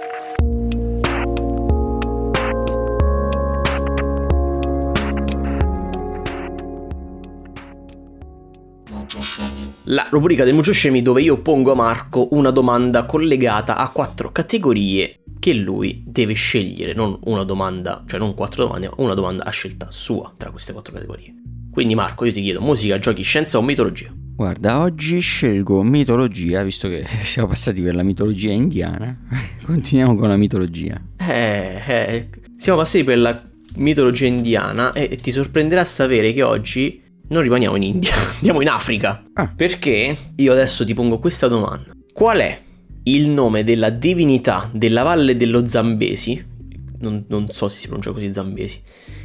S2: La rubrica del Muccio Scemi dove io pongo a Marco una domanda collegata a quattro categorie che lui deve scegliere, non una domanda, cioè non quattro domande, ma una domanda a scelta sua tra queste quattro categorie. Quindi Marco, io ti chiedo musica, giochi, scienza o mitologia?
S1: Guarda, oggi scelgo mitologia, visto che siamo passati per la mitologia indiana. Continuiamo con la mitologia.
S2: Eh, eh, siamo passati per la mitologia indiana e ti sorprenderà sapere che oggi non rimaniamo in India, andiamo in Africa. Ah. Perché io adesso ti pongo questa domanda. Qual è il nome della divinità della valle dello Zambesi? Non, non so se si pronuncia così Zambesi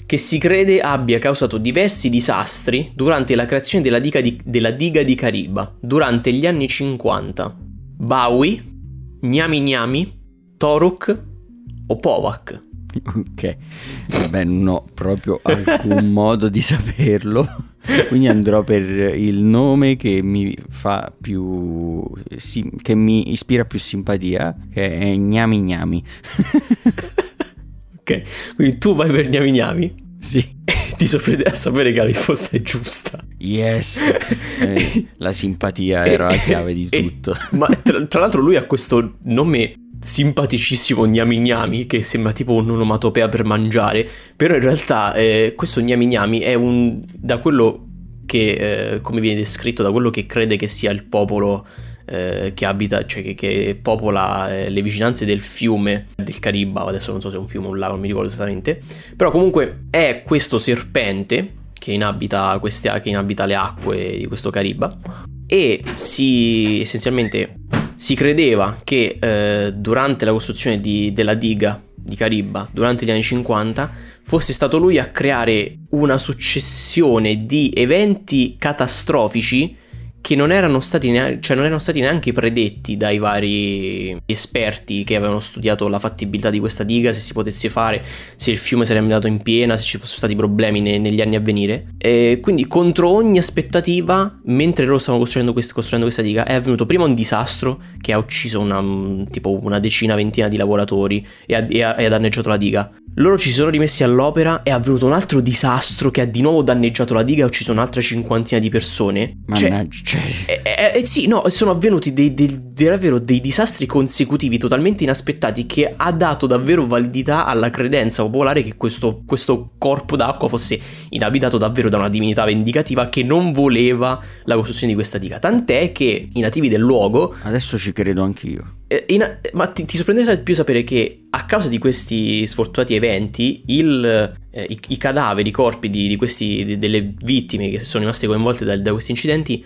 S2: che si crede abbia causato diversi disastri durante la creazione della diga di, della diga di Cariba durante gli anni 50. Bawi, Gnami Gnami, Toruk o Povak.
S1: Ok, vabbè non ho proprio alcun modo di saperlo, quindi andrò per il nome che mi fa più, che mi ispira più simpatia, che è Gnami Gnami.
S2: Ok, quindi tu vai per gnami gnami?
S1: Sì.
S2: Ti sorprenderà sapere che la risposta è giusta.
S1: Yes, eh, la simpatia era la chiave di tutto.
S2: ma tra, tra, l'altro lui ha questo nome simpaticissimo gnami gnami che sembra tipo un'onomatopea per mangiare, però in realtà eh, questo gnami gnami è un... da quello che, eh, come viene descritto, da quello che crede che sia il popolo eh, che abita, cioè che, che popola eh, le vicinanze del fiume del Caribba, adesso non so se è un fiume o un lago, non mi ricordo esattamente, però comunque è questo serpente che inabita, queste, che inabita le acque di questo Caribba e si essenzialmente si credeva che eh, durante la costruzione di, della diga di Caribba, durante gli anni 50, fosse stato lui a creare una successione di eventi catastrofici che non erano, stati neanche, cioè non erano stati neanche predetti dai vari esperti che avevano studiato la fattibilità di questa diga, se si potesse fare, se il fiume sarebbe andato in piena, se ci fossero stati problemi ne, negli anni a venire. E quindi contro ogni aspettativa, mentre loro stavano costruendo, quest- costruendo, questa diga, è avvenuto prima un disastro che ha ucciso una, tipo una decina, ventina di lavoratori e ha, e ha, e ha danneggiato la diga. Loro ci si sono rimessi all'opera, è avvenuto un altro disastro che ha di nuovo danneggiato la diga e ha ucciso un'altra cinquantina di persone.
S1: Mannaggia.
S2: Cioè, eh, eh, eh, sì, no, sono avvenuti dei, dei, davvero dei disastri consecutivi totalmente inaspettati che ha dato davvero validità alla credenza popolare che questo, questo corpo d'acqua fosse inabitato davvero da una divinità vendicativa che non voleva la costruzione di questa diga. Tant'è che i nativi del luogo...
S1: Adesso ci credo anch'io.
S2: Eh, in, ma ti, ti sorprenderà più sapere che a causa di questi sfortunati eventi il, eh, i, i, cadaveri, i corpi di, di questi, di, delle vittime che sono rimaste coinvolte da, da questi incidenti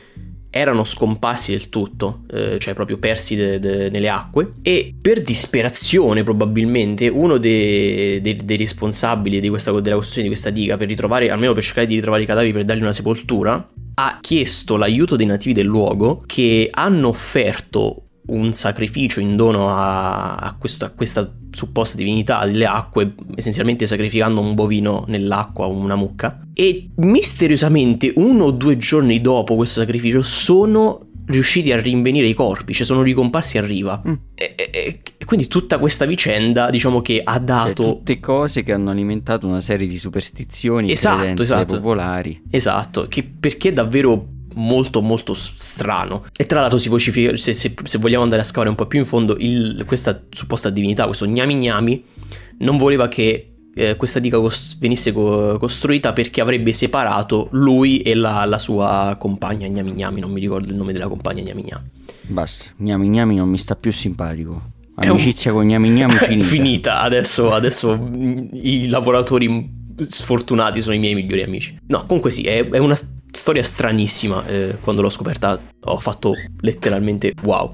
S2: erano scomparsi del tutto, eh, cioè proprio persi de, de, nelle acque. E per disperazione probabilmente uno dei, dei responsabili questa, della costruzione di questa diga per ritrovare, almeno per cercare di ritrovare i cadaveri per dargli una sepoltura, ha chiesto l'aiuto dei nativi del luogo che hanno offerto un sacrificio in dono a, a, questo, a, questa supposta divinità delle acque, essenzialmente sacrificando un bovino nell'acqua, una mucca. E misteriosamente, uno o due giorni dopo questo sacrificio, sono riusciti a rinvenire i corpi, cioè sono ricomparsi a riva. Mm. E, e, e, quindi tutta questa vicenda, diciamo che ha cioè, dato...
S1: Cioè, tutte cose che hanno alimentato una serie di superstizioni esatto, esatto. popolari.
S2: Esatto, che perché davvero molto molto strano. E tra l'altro si vocifera se, se, se, vogliamo andare a scavare un po' più in fondo il, questa supposta divinità questo gnami gnami non voleva che eh, questa diga cost- venisse co- costruita perché avrebbe separato lui e la, la, sua compagna gnami gnami non mi ricordo il nome della compagna gnami gnami.
S1: Basta. Gnami gnami non mi sta più simpatico. Amicizia un... con gnami gnami finita.
S2: Finita. Adesso, adesso i lavoratori sfortunati sono i miei migliori amici. No comunque sì è, è una storia stranissima. Eh, quando l'ho scoperta ho fatto letteralmente wow.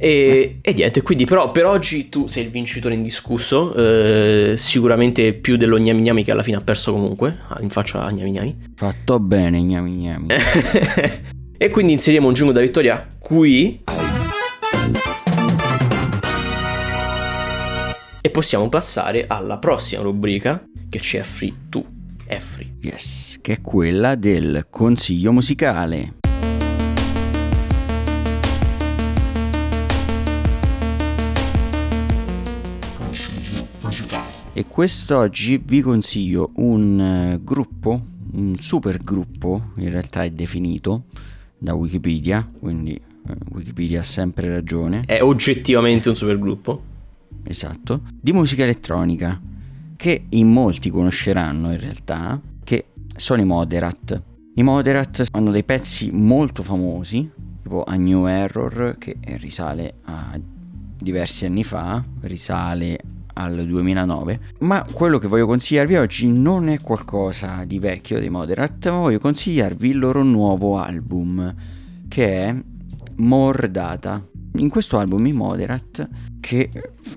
S2: E, e, niente, quindi però per oggi tu sei il vincitore indiscusso, eh, sicuramente più dello gnami gnami che alla fine ha perso comunque, in faccia a gnami gnami.
S1: Fatto bene gnami gnami.
S2: e quindi inseriamo un giungo da vittoria qui. E possiamo passare alla prossima rubrica che ci offri tu, Effri.
S1: Yes che è quella del consiglio musicale. E quest'oggi vi consiglio un eh, gruppo, un super gruppo, in realtà è definito da Wikipedia, quindi eh, Wikipedia ha sempre ragione.
S2: È oggettivamente un super gruppo.
S1: Esatto, di musica elettronica, che in molti conosceranno in realtà, sono i Moderat. I Moderat hanno dei pezzi molto famosi, tipo A New Error, che risale a diversi anni fa, risale al 2009. Ma quello che voglio consigliarvi oggi non è qualcosa di vecchio dei Moderat, ma voglio consigliarvi il loro nuovo album, che è More Data. In questo album i Moderat, che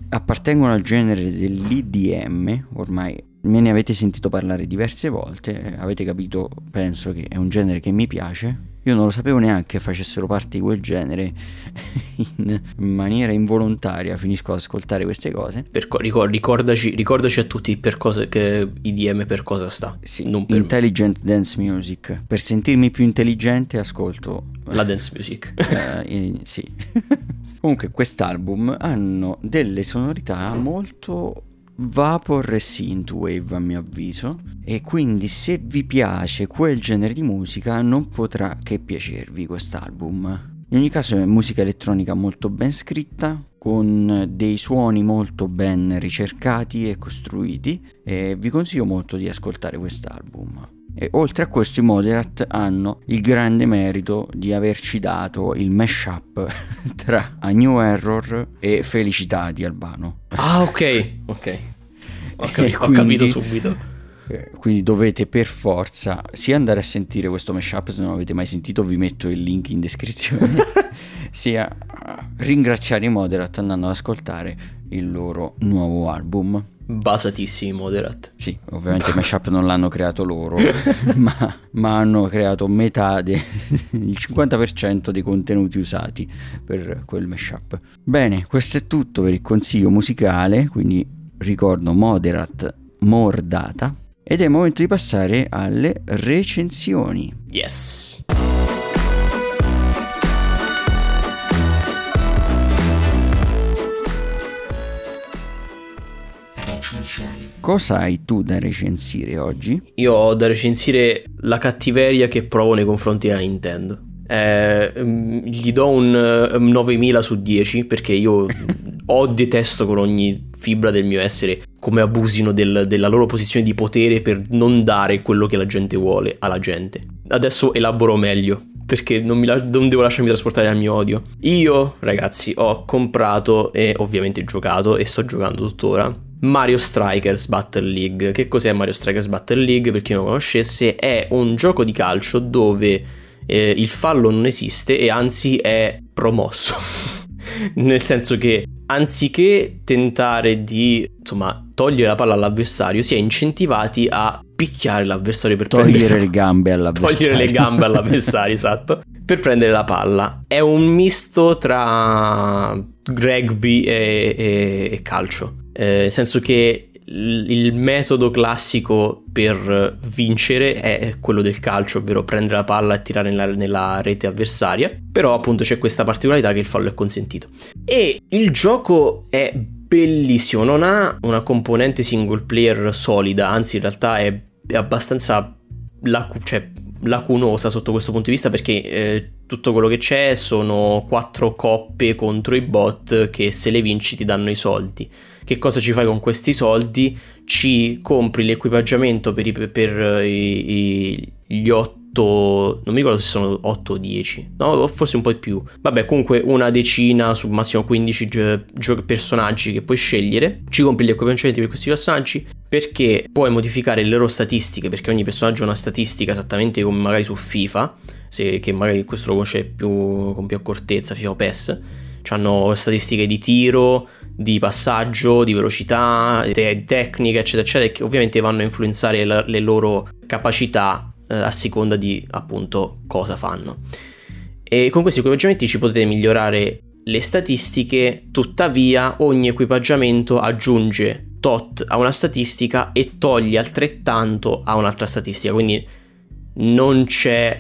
S1: appartengono al genere dell'IDM, ormai me ne avete sentito parlare diverse volte, avete capito, penso che è un genere che mi piace. Io non lo sapevo neanche facessero parte di quel genere in maniera involontaria, finisco ad ascoltare queste cose.
S2: Per, ricordaci, ricordaci, a tutti per cosa che IDM per cosa sta.
S1: Sì, non per Intelligent me. Dance Music. Per sentirmi più intelligente ascolto
S2: la dance music.
S1: uh, sì. Comunque quest'album hanno delle sonorità molto Vapor e Synthwave a mio avviso e quindi se vi piace quel genere di musica non potrà che piacervi quest'album. In ogni caso è musica elettronica molto ben scritta, con dei suoni molto ben ricercati e costruiti e vi consiglio molto di ascoltare quest'album. E oltre a questo i Moderat hanno il grande merito di averci dato il mashup tra A New Error e Felicità di Albano.
S2: Ah ok, ok. Ho, capi- quindi, ho capito subito.
S1: Eh, quindi dovete per forza sia andare a sentire questo mashup se non avete mai sentito vi metto il link in descrizione sia ringraziare i Moderat andando ad ascoltare il loro nuovo album
S2: basatissimi Moderat.
S1: Sì, ovviamente il mashup non l'hanno creato loro, ma, ma, hanno creato metà, del 50% dei contenuti usati per quel mashup. Bene, questo è tutto per il consiglio musicale, quindi ricordo Moderat Mordata. Ed è il momento di passare alle recensioni.
S2: Yes.
S1: Cosa hai tu da recensire oggi?
S2: Io ho da recensire la cattiveria che provo nei confronti della Nintendo. Eh, gli do un 9000 su 10 perché io ho detesto con ogni fibra del mio essere come abusino del, della loro posizione di potere per non dare quello che la gente vuole alla gente. Adesso elaboro meglio perché non, la- non, devo lasciarmi trasportare dal mio odio. Io, ragazzi, ho comprato e ovviamente giocato e sto giocando tuttora Mario Strikers Battle League. Che cos'è Mario Strikers Battle League? Per chi non lo conoscesse, è un gioco di calcio dove eh, il fallo non esiste e anzi è promosso. Nel senso che anziché tentare di insomma togliere la palla all'avversario, si è incentivati a picchiare l'avversario per
S1: togliere
S2: prendere
S1: le gambe all'avversario.
S2: Togliere le gambe all'avversario, esatto. Per prendere la palla. È un misto tra rugby e, e, e calcio. Eh, nel senso che il metodo classico per vincere è quello del calcio, ovvero prendere la palla e tirare nella, nella, rete avversaria, però appunto c'è questa particolarità che il fallo è consentito. E il gioco è bellissimo, non ha una componente single player solida, anzi in realtà è, abbastanza lacu- cioè, lacunosa sotto questo punto di vista perché eh, tutto quello che c'è sono quattro coppe contro i bot che se le vinci ti danno i soldi che cosa ci fai con questi soldi? Ci compri l'equipaggiamento per, i, per i, i, gli 8 non mi ricordo se sono 8 o 10, no, forse un po' di più. Vabbè, comunque una decina, su massimo 15 gio- personaggi che puoi scegliere. Ci compri gli equipaggiamenti per questi personaggi perché puoi modificare le loro statistiche, perché ogni personaggio ha una statistica esattamente come magari su FIFA, se, che magari questo lo conosce più, con più accortezza, FIFA o PES. Hanno statistiche di tiro, di passaggio, di velocità, te- tecnica, eccetera, eccetera, che ovviamente vanno a influenzare la- le loro capacità eh, a seconda di appunto cosa fanno. E con questi equipaggiamenti ci potete migliorare le statistiche, tuttavia ogni equipaggiamento aggiunge tot a una statistica e toglie altrettanto a un'altra statistica, quindi non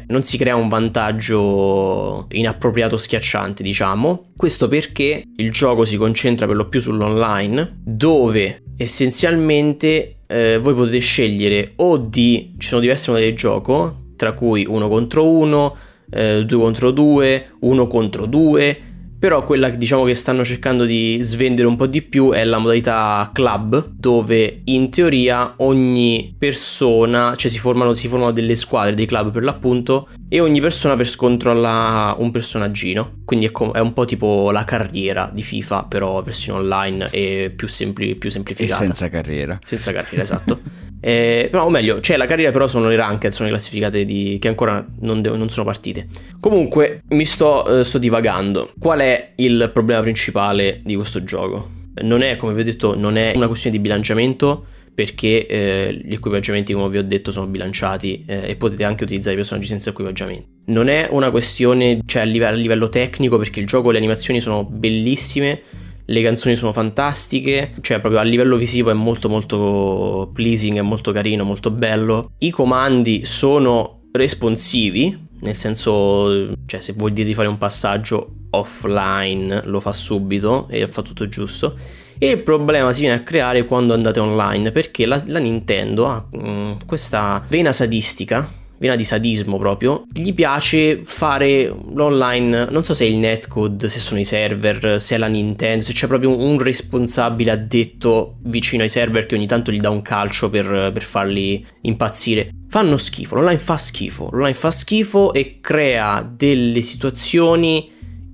S2: non si crea un vantaggio inappropriato schiacciante, diciamo. Questo perché il gioco si concentra per lo più sull'online, dove essenzialmente eh, voi potete scegliere o di ci sono diversi modi di gioco, tra cui uno contro uno, eh, due contro due, uno contro due però quella diciamo che stanno cercando di svendere un po' di più è la modalità club, dove in teoria ogni persona, cioè si formano, si formano delle squadre, dei club per l'appunto, e ogni persona per controlla un personaggino. Quindi è, com- è, un po' tipo la carriera di FIFA, però versione online e più, sempli- più semplificata.
S1: E senza carriera.
S2: Senza carriera, esatto. Eh, però, o meglio, cioè la carriera però sono le ranked, sono le classificate di, che ancora non, de- non, sono partite. Comunque, mi sto, eh, sto divagando. Qual è il problema principale di questo gioco? Non è, come vi ho detto, non è una questione di bilanciamento, perché eh, gli equipaggiamenti, come vi ho detto, sono bilanciati eh, e potete anche utilizzare i personaggi senza equipaggiamento. Non è una questione, cioè a livello, a livello tecnico, perché il gioco, le animazioni sono bellissime le canzoni sono fantastiche, cioè proprio a livello visivo è molto molto pleasing, è molto carino, molto bello. I comandi sono responsivi, nel senso, cioè se vuoi dire di fare un passaggio offline lo fa subito e fa tutto giusto. E il problema si viene a creare quando andate online, perché la, la Nintendo ha mh, mm, questa vena sadistica vena di sadismo proprio, gli piace fare l'online, non so se è il netcode, se sono i server, se è la Nintendo, se c'è proprio un responsabile addetto vicino ai server che ogni tanto gli dà un calcio per, per farli impazzire. Fanno schifo, l'online fa schifo, l'online fa schifo e crea delle situazioni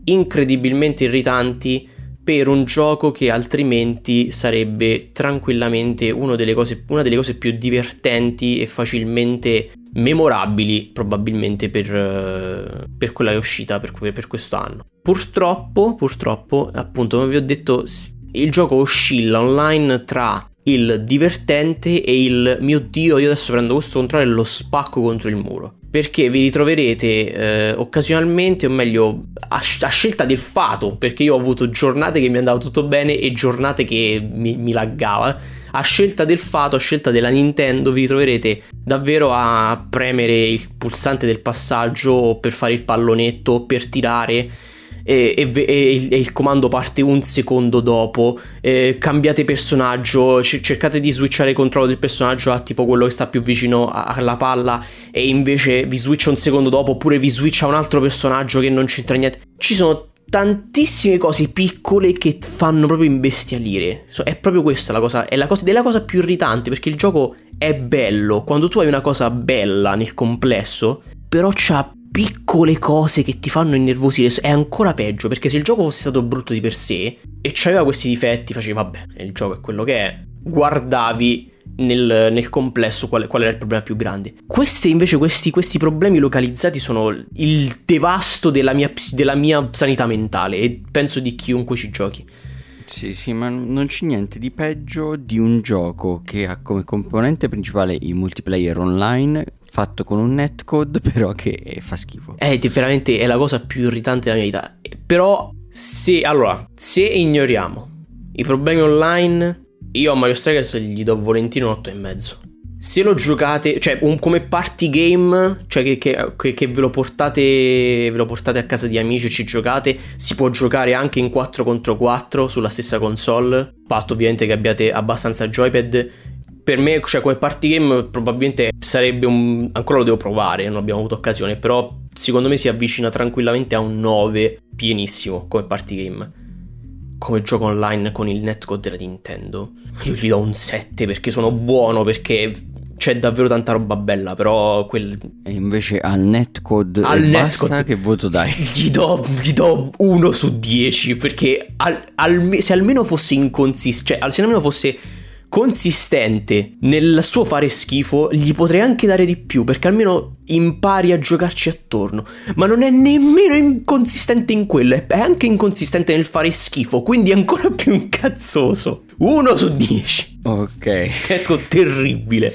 S2: incredibilmente irritanti per un gioco che altrimenti sarebbe tranquillamente delle cose, una delle cose più divertenti e facilmente memorabili probabilmente per, eh, per quella che è uscita per, per questo anno. Purtroppo, purtroppo, appunto, come vi ho detto, il gioco oscilla online tra il divertente e il mio dio, io adesso prendo questo controllo e lo spacco contro il muro perché vi ritroverete eh, occasionalmente, o meglio, a, a, scelta del fato, perché io ho avuto giornate che mi andava tutto bene e giornate che mi, mi laggava. A scelta del fato, a scelta della Nintendo, vi ritroverete davvero a premere il pulsante del passaggio per fare il pallonetto, per tirare e, e, e, e, il comando parte un secondo dopo, eh, cambiate personaggio, c- cercate di switchare il controllo del personaggio a tipo quello che sta più vicino a- alla palla e invece vi switcha un secondo dopo oppure vi switcha un altro personaggio che non c'entra niente. Ci sono tantissime cose piccole che fanno proprio imbestialire. È proprio questa la cosa, è la cosa, è la cosa più irritante perché il gioco è bello. Quando tu hai una cosa bella nel complesso, però c'ha piccole cose che ti fanno innervosire è ancora peggio perché se il gioco fosse stato brutto di per sé e c'aveva questi difetti facevi vabbè il gioco è quello che è guardavi nel, nel complesso qual, qual, era il problema più grande questi invece questi, questi problemi localizzati sono il devasto della mia, della mia sanità mentale e penso di chiunque ci giochi
S1: sì, sì, ma non c'è niente di peggio di un gioco che ha come componente principale il multiplayer online fatto con un netcode, però che fa schifo.
S2: È veramente è la cosa più irritante della mia vita. Però, se allora, se ignoriamo i problemi online, io a Mario Strikers gli do volentieri un 8,5. Se lo giocate, cioè un, come party game, cioè che, che, che, ve, lo portate, ve lo portate a casa di amici e ci giocate, si può giocare anche in 4 contro 4 sulla stessa console, patto ovviamente che abbiate abbastanza joypad per me, cioè come party game, probabilmente sarebbe un. ancora lo devo provare, non abbiamo avuto occasione. Però secondo me si avvicina tranquillamente a un 9 pienissimo come party game. Come gioco online con il netcode della Nintendo. Io gli do un 7 perché sono buono, perché c'è davvero tanta roba bella, però quel...
S1: E invece al netcode al netcode che voto dai?
S2: Gli do, gli do 1 su 10 perché al, al, se almeno fosse inconsistente, cioè se almeno fosse consistente nel suo fare schifo, gli potrei anche dare di più perché almeno impari a giocarci attorno. Ma non è nemmeno inconsistente in quello, è anche inconsistente nel fare schifo, quindi è ancora più incazzoso. 1 su 10.
S1: Ok.
S2: Ecco, terribile.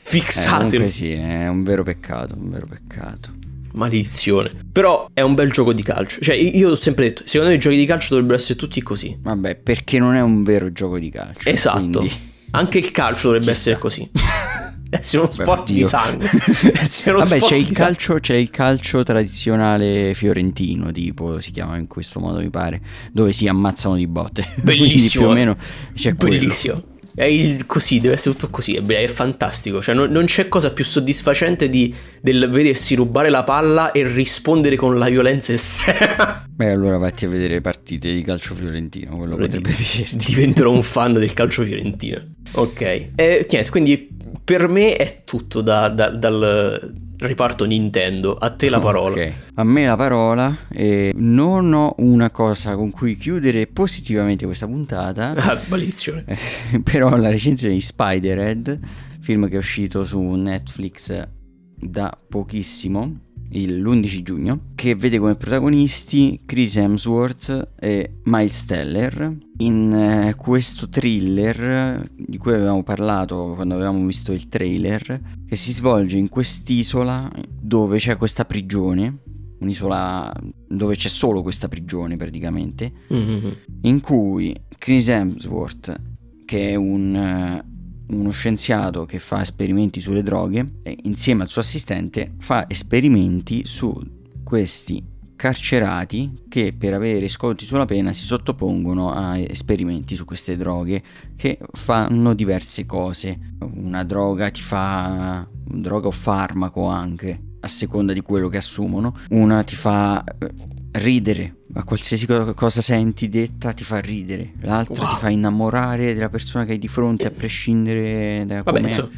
S2: Fixatelo.
S1: Eh, sì, è un vero peccato, un vero peccato.
S2: Maledizione. Però è un bel gioco di calcio. Cioè, io ho sempre detto, secondo me i giochi di calcio dovrebbero essere tutti così.
S1: Vabbè, perché non è un vero gioco di calcio.
S2: Esatto. Quindi... Anche il calcio dovrebbe essere così. essere uno sport Beh, di sangue.
S1: Vabbè, c'è il, calcio, c'è il, calcio, tradizionale fiorentino, tipo si chiama in questo modo, mi pare, dove si ammazzano di botte.
S2: Bellissimo.
S1: più o meno c'è
S2: Bellissimo.
S1: Quello.
S2: È il, così, deve essere tutto così, è, fantastico. Cioè, non, non, c'è cosa più soddisfacente di, del vedersi rubare la palla e rispondere con la violenza estrema.
S1: Beh, allora vatti a vedere partite di calcio fiorentino, quello allora, potrebbe piacerti.
S2: Diventerò un fan del calcio fiorentino. Ok, e, niente, quindi per me è tutto da, da, dal, riparto Nintendo, a te la parola. Okay.
S1: A me la parola. E non ho una cosa con cui chiudere positivamente questa puntata.
S2: Ah, malissimo.
S1: però la recensione di Spider-Head, film che è uscito su Netflix da pochissimo l'11 giugno, che vede come protagonisti Chris Hemsworth e Miles Teller. In eh, questo thriller di cui avevamo parlato quando avevamo visto il trailer, che si svolge in quest'isola dove c'è questa prigione, un'isola dove c'è solo questa prigione praticamente, mm-hmm. in cui Chris Hemsworth, che è un uno scienziato che fa esperimenti sulle droghe insieme al suo assistente fa esperimenti su questi carcerati che per avere sconti sulla pena si sottopongono a esperimenti su queste droghe che fanno diverse cose. Una droga ti fa droga o farmaco anche, a seconda di quello che assumono. Una ti fa eh, ridere, a qualsiasi cosa senti detta ti fa ridere, l'altra wow. ti fa innamorare della persona che hai di fronte a prescindere da
S2: Vabbè,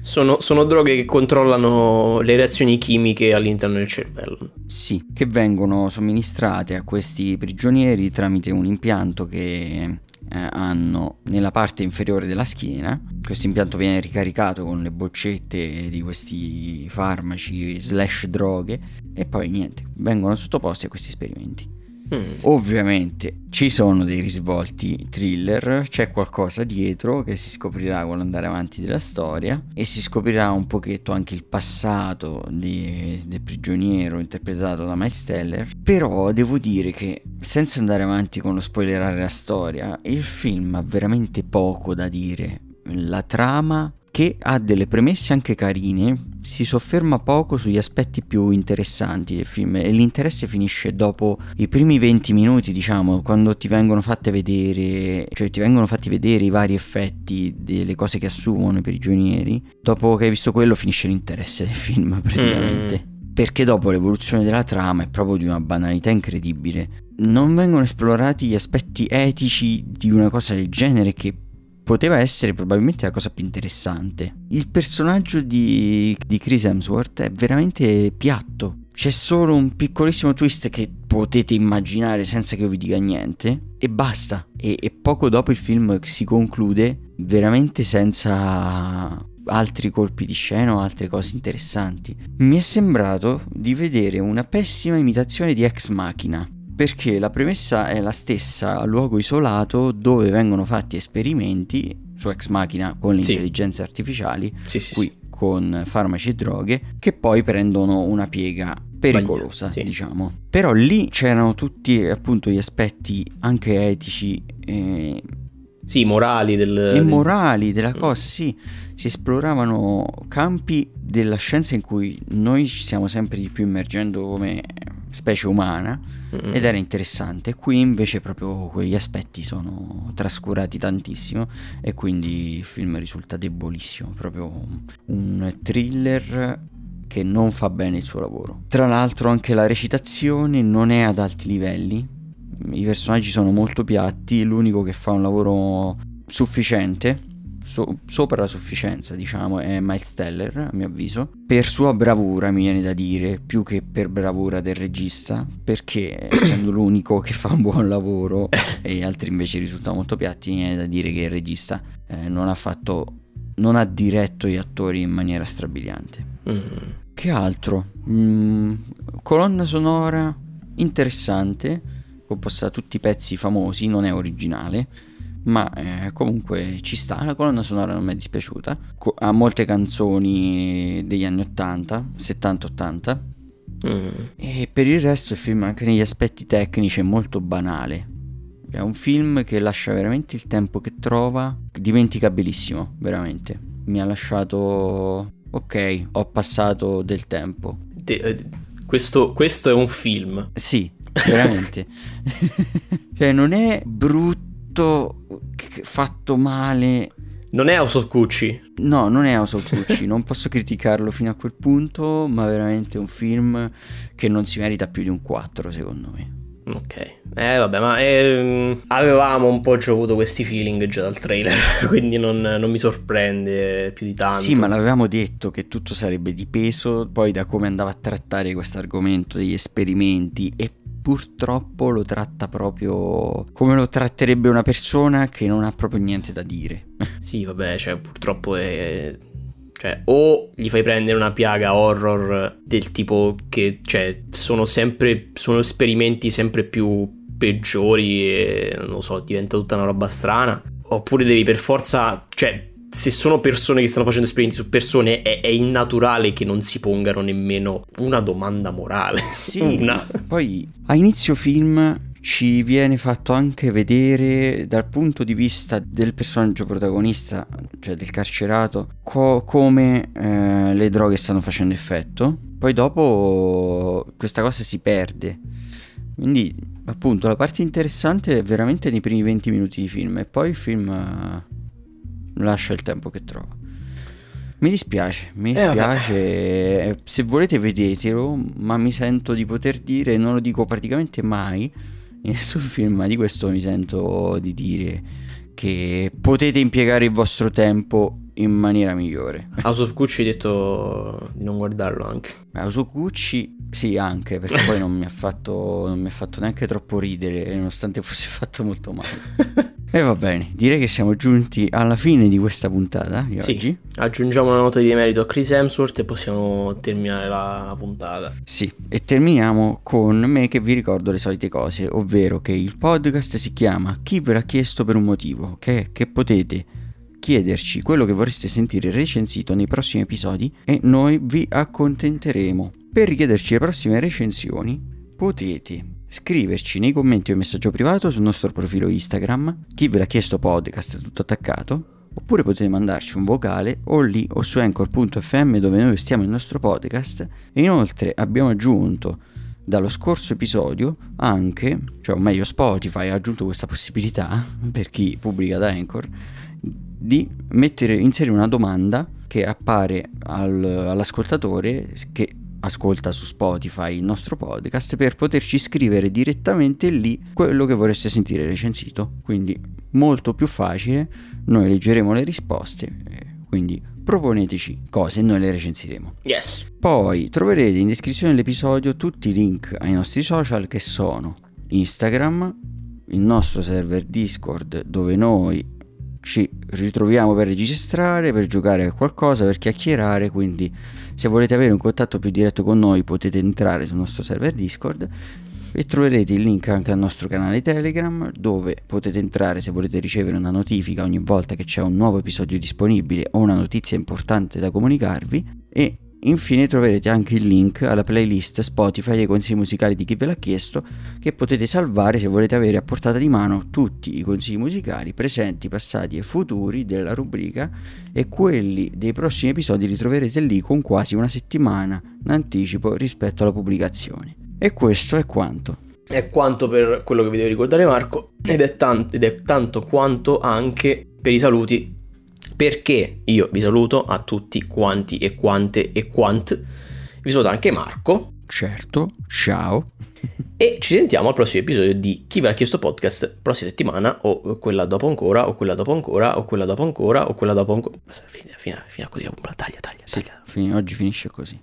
S2: sono, sono, droghe che controllano le reazioni chimiche all'interno del cervello.
S1: Sì, che vengono somministrate a questi prigionieri tramite un impianto che eh, hanno nella parte inferiore della schiena. Questo impianto viene ricaricato con le boccette di questi farmaci slash droghe e poi niente, vengono sottoposti a questi esperimenti. Mm. Ovviamente ci sono dei risvolti thriller, c'è qualcosa dietro che si scoprirà con l'andare avanti della storia e si scoprirà un pochetto anche il passato di, del prigioniero interpretato da Miles Teller. Però devo dire che senza andare avanti con lo spoilerare la storia, il film ha veramente poco da dire. La trama che ha delle premesse anche carine, si sofferma poco sugli aspetti più interessanti del film e l'interesse finisce dopo i primi 20 minuti, diciamo, quando ti vengono fatte vedere, cioè ti vengono fatti vedere i vari effetti delle cose che assumono i prigionieri. Dopo che hai visto quello finisce l'interesse del film praticamente. Mm. Perché dopo l'evoluzione della trama è proprio di una banalità incredibile. Non vengono esplorati gli aspetti etici di una cosa del genere che poteva essere probabilmente la cosa più interessante. Il personaggio di, di Chris Hemsworth è veramente piatto. C'è solo un piccolissimo twist che potete immaginare senza che io vi dica niente e basta. E, e poco dopo il film si conclude veramente senza altri colpi di scena o altre cose interessanti. Mi è sembrato di vedere una pessima imitazione di Ex Machina perché la premessa è la stessa a luogo isolato dove vengono fatti esperimenti su ex macchina con le sì. intelligenze artificiali, sì, sì, qui con farmaci e droghe, che poi prendono una piega pericolosa, diciamo. Però lì c'erano tutti appunto gli aspetti anche etici e
S2: sì, morali del...
S1: E morali della mm. cosa, sì. Si esploravano campi della scienza in cui noi ci stiamo sempre di più immergendo come specie umana mm-hmm. ed era interessante. Qui invece proprio quegli aspetti sono trascurati tantissimo e quindi il film risulta debolissimo, proprio un thriller che non fa bene il suo lavoro. Tra l'altro anche la recitazione non è ad alti livelli, i personaggi sono molto piatti, l'unico che fa un lavoro sufficiente so- sopra la sufficienza, diciamo, è Miles Teller, a mio avviso, per sua bravura, mi viene da dire, più che per bravura del regista, perché essendo l'unico che fa un buon lavoro e gli altri invece risultano molto piatti, mi viene da dire che il regista eh, non ha fatto, non ha diretto gli attori in maniera strabiliante. Mm. Che altro? Mm, colonna sonora interessante, composta da tutti i pezzi famosi, non è originale ma eh, comunque ci sta, la colonna sonora non mi è dispiaciuta, Co- ha molte canzoni degli anni 80, 70-80 mm. e per il resto il film anche negli aspetti tecnici è molto banale. È un film che lascia veramente il tempo che trova, dimenticabilissimo, veramente. Mi ha lasciato... ok, ho passato del tempo.
S2: De- eh, questo, questo è un film.
S1: Sì, veramente. cioè non è brutto tutto fatto male.
S2: Non è House of Gucci?
S1: No, non è House of Gucci, non posso criticarlo fino a quel punto, ma veramente un film che non si merita più di un 4 secondo me.
S2: Ok, eh vabbè, ma eh, avevamo un po' già avuto questi feeling già dal trailer, quindi non, non, mi sorprende più di tanto.
S1: Sì, ma l'avevamo detto che tutto sarebbe di peso, poi da come andava a trattare questo argomento degli esperimenti e purtroppo lo tratta proprio come lo tratterebbe una persona che non ha proprio niente da dire.
S2: sì, vabbè, cioè purtroppo è... Cioè, o gli fai prendere una piaga horror del tipo che, cioè, sono sempre, sono esperimenti sempre più peggiori e, non lo so, diventa tutta una roba strana. Oppure devi per forza, cioè, se sono persone che stanno facendo esperimenti su persone, è, è innaturale che non si pongano nemmeno una domanda morale.
S1: Sì, una. poi a inizio film ci viene fatto anche vedere dal punto di vista del personaggio protagonista, cioè del carcerato, co- come eh, le droghe stanno facendo effetto. Poi dopo questa cosa si perde. Quindi, appunto, la parte interessante è veramente nei primi 20 minuti di film e poi il film lascia il tempo che trova. Mi dispiace, mi
S2: Eh,
S1: dispiace. Eh, se volete vedetelo, ma mi sento di poter dire, non lo dico praticamente mai in nessun film, ma di questo mi sento di dire che potete impiegare il vostro tempo in maniera migliore.
S2: House of Gucci hai detto di non guardarlo anche.
S1: Ma su Gucci sì anche, perché poi non mi ha fatto, non mi ha fatto neanche troppo ridere, nonostante fosse fatto molto male. E va bene, direi che siamo giunti alla fine di questa puntata di
S2: Sì,
S1: oggi.
S2: aggiungiamo una nota di merito a Chris Hemsworth e possiamo terminare la, la puntata.
S1: Sì, e terminiamo con me che vi ricordo le solite cose, ovvero che il podcast si chiama Chi ve l'ha chiesto per un motivo, che è che potete chiederci quello che vorreste sentire recensito nei prossimi episodi e noi vi accontenteremo. Per richiederci le prossime recensioni potete scriverci nei commenti o in messaggio privato sul nostro profilo Instagram, chi ve l'ha chiesto podcast tutto attaccato, Oppure potete mandarci un vocale o lì o su anchor.fm dove noi stiamo il nostro podcast. E inoltre abbiamo aggiunto dallo scorso episodio anche, cioè o meglio Spotify ha aggiunto questa possibilità per chi pubblica da Anchor di mettere, inserire una domanda che appare al- all'ascoltatore che ascolta su Spotify il nostro podcast per poterci scrivere direttamente lì quello che vorreste sentire recensito. Quindi molto più facile, noi leggeremo le risposte, eh, quindi proponeteci cose e noi le recensiremo.
S2: Yes.
S1: Poi troverete in descrizione dell'episodio tutti i link ai nostri social che sono Instagram, il nostro server Discord dove noi ci ritroviamo per registrare, per giocare a qualcosa, per chiacchierare, quindi se volete avere un contatto più diretto con noi potete entrare sul nostro server Discord e troverete il link anche al nostro canale Telegram dove potete entrare se volete ricevere una notifica ogni volta che c'è un nuovo episodio disponibile o una notizia importante da comunicarvi e infine troverete anche il link alla playlist Spotify dei consigli musicali di chi ve l'ha chiesto che potete salvare se volete avere a portata di mano tutti i consigli musicali presenti, passati e futuri della rubrica e quelli dei prossimi episodi li troverete lì con quasi una settimana d'anticipo rispetto alla pubblicazione. E questo è quanto.
S2: È quanto per quello che vi devo ricordare Marco ed è, tan- ed è tanto quanto anche per i saluti perché io vi saluto a tutti quanti e quante e quant. Vi saluto anche Marco
S1: Certo, ciao.
S2: e ci sentiamo al prossimo episodio di Chi ve l'ha chiesto podcast prossima settimana o quella dopo ancora o quella dopo ancora o quella dopo ancora o quella dopo ancora. Fino, fino, fino a così, taglia, taglia,
S1: Sì,
S2: taglia.
S1: fin- oggi finisce così.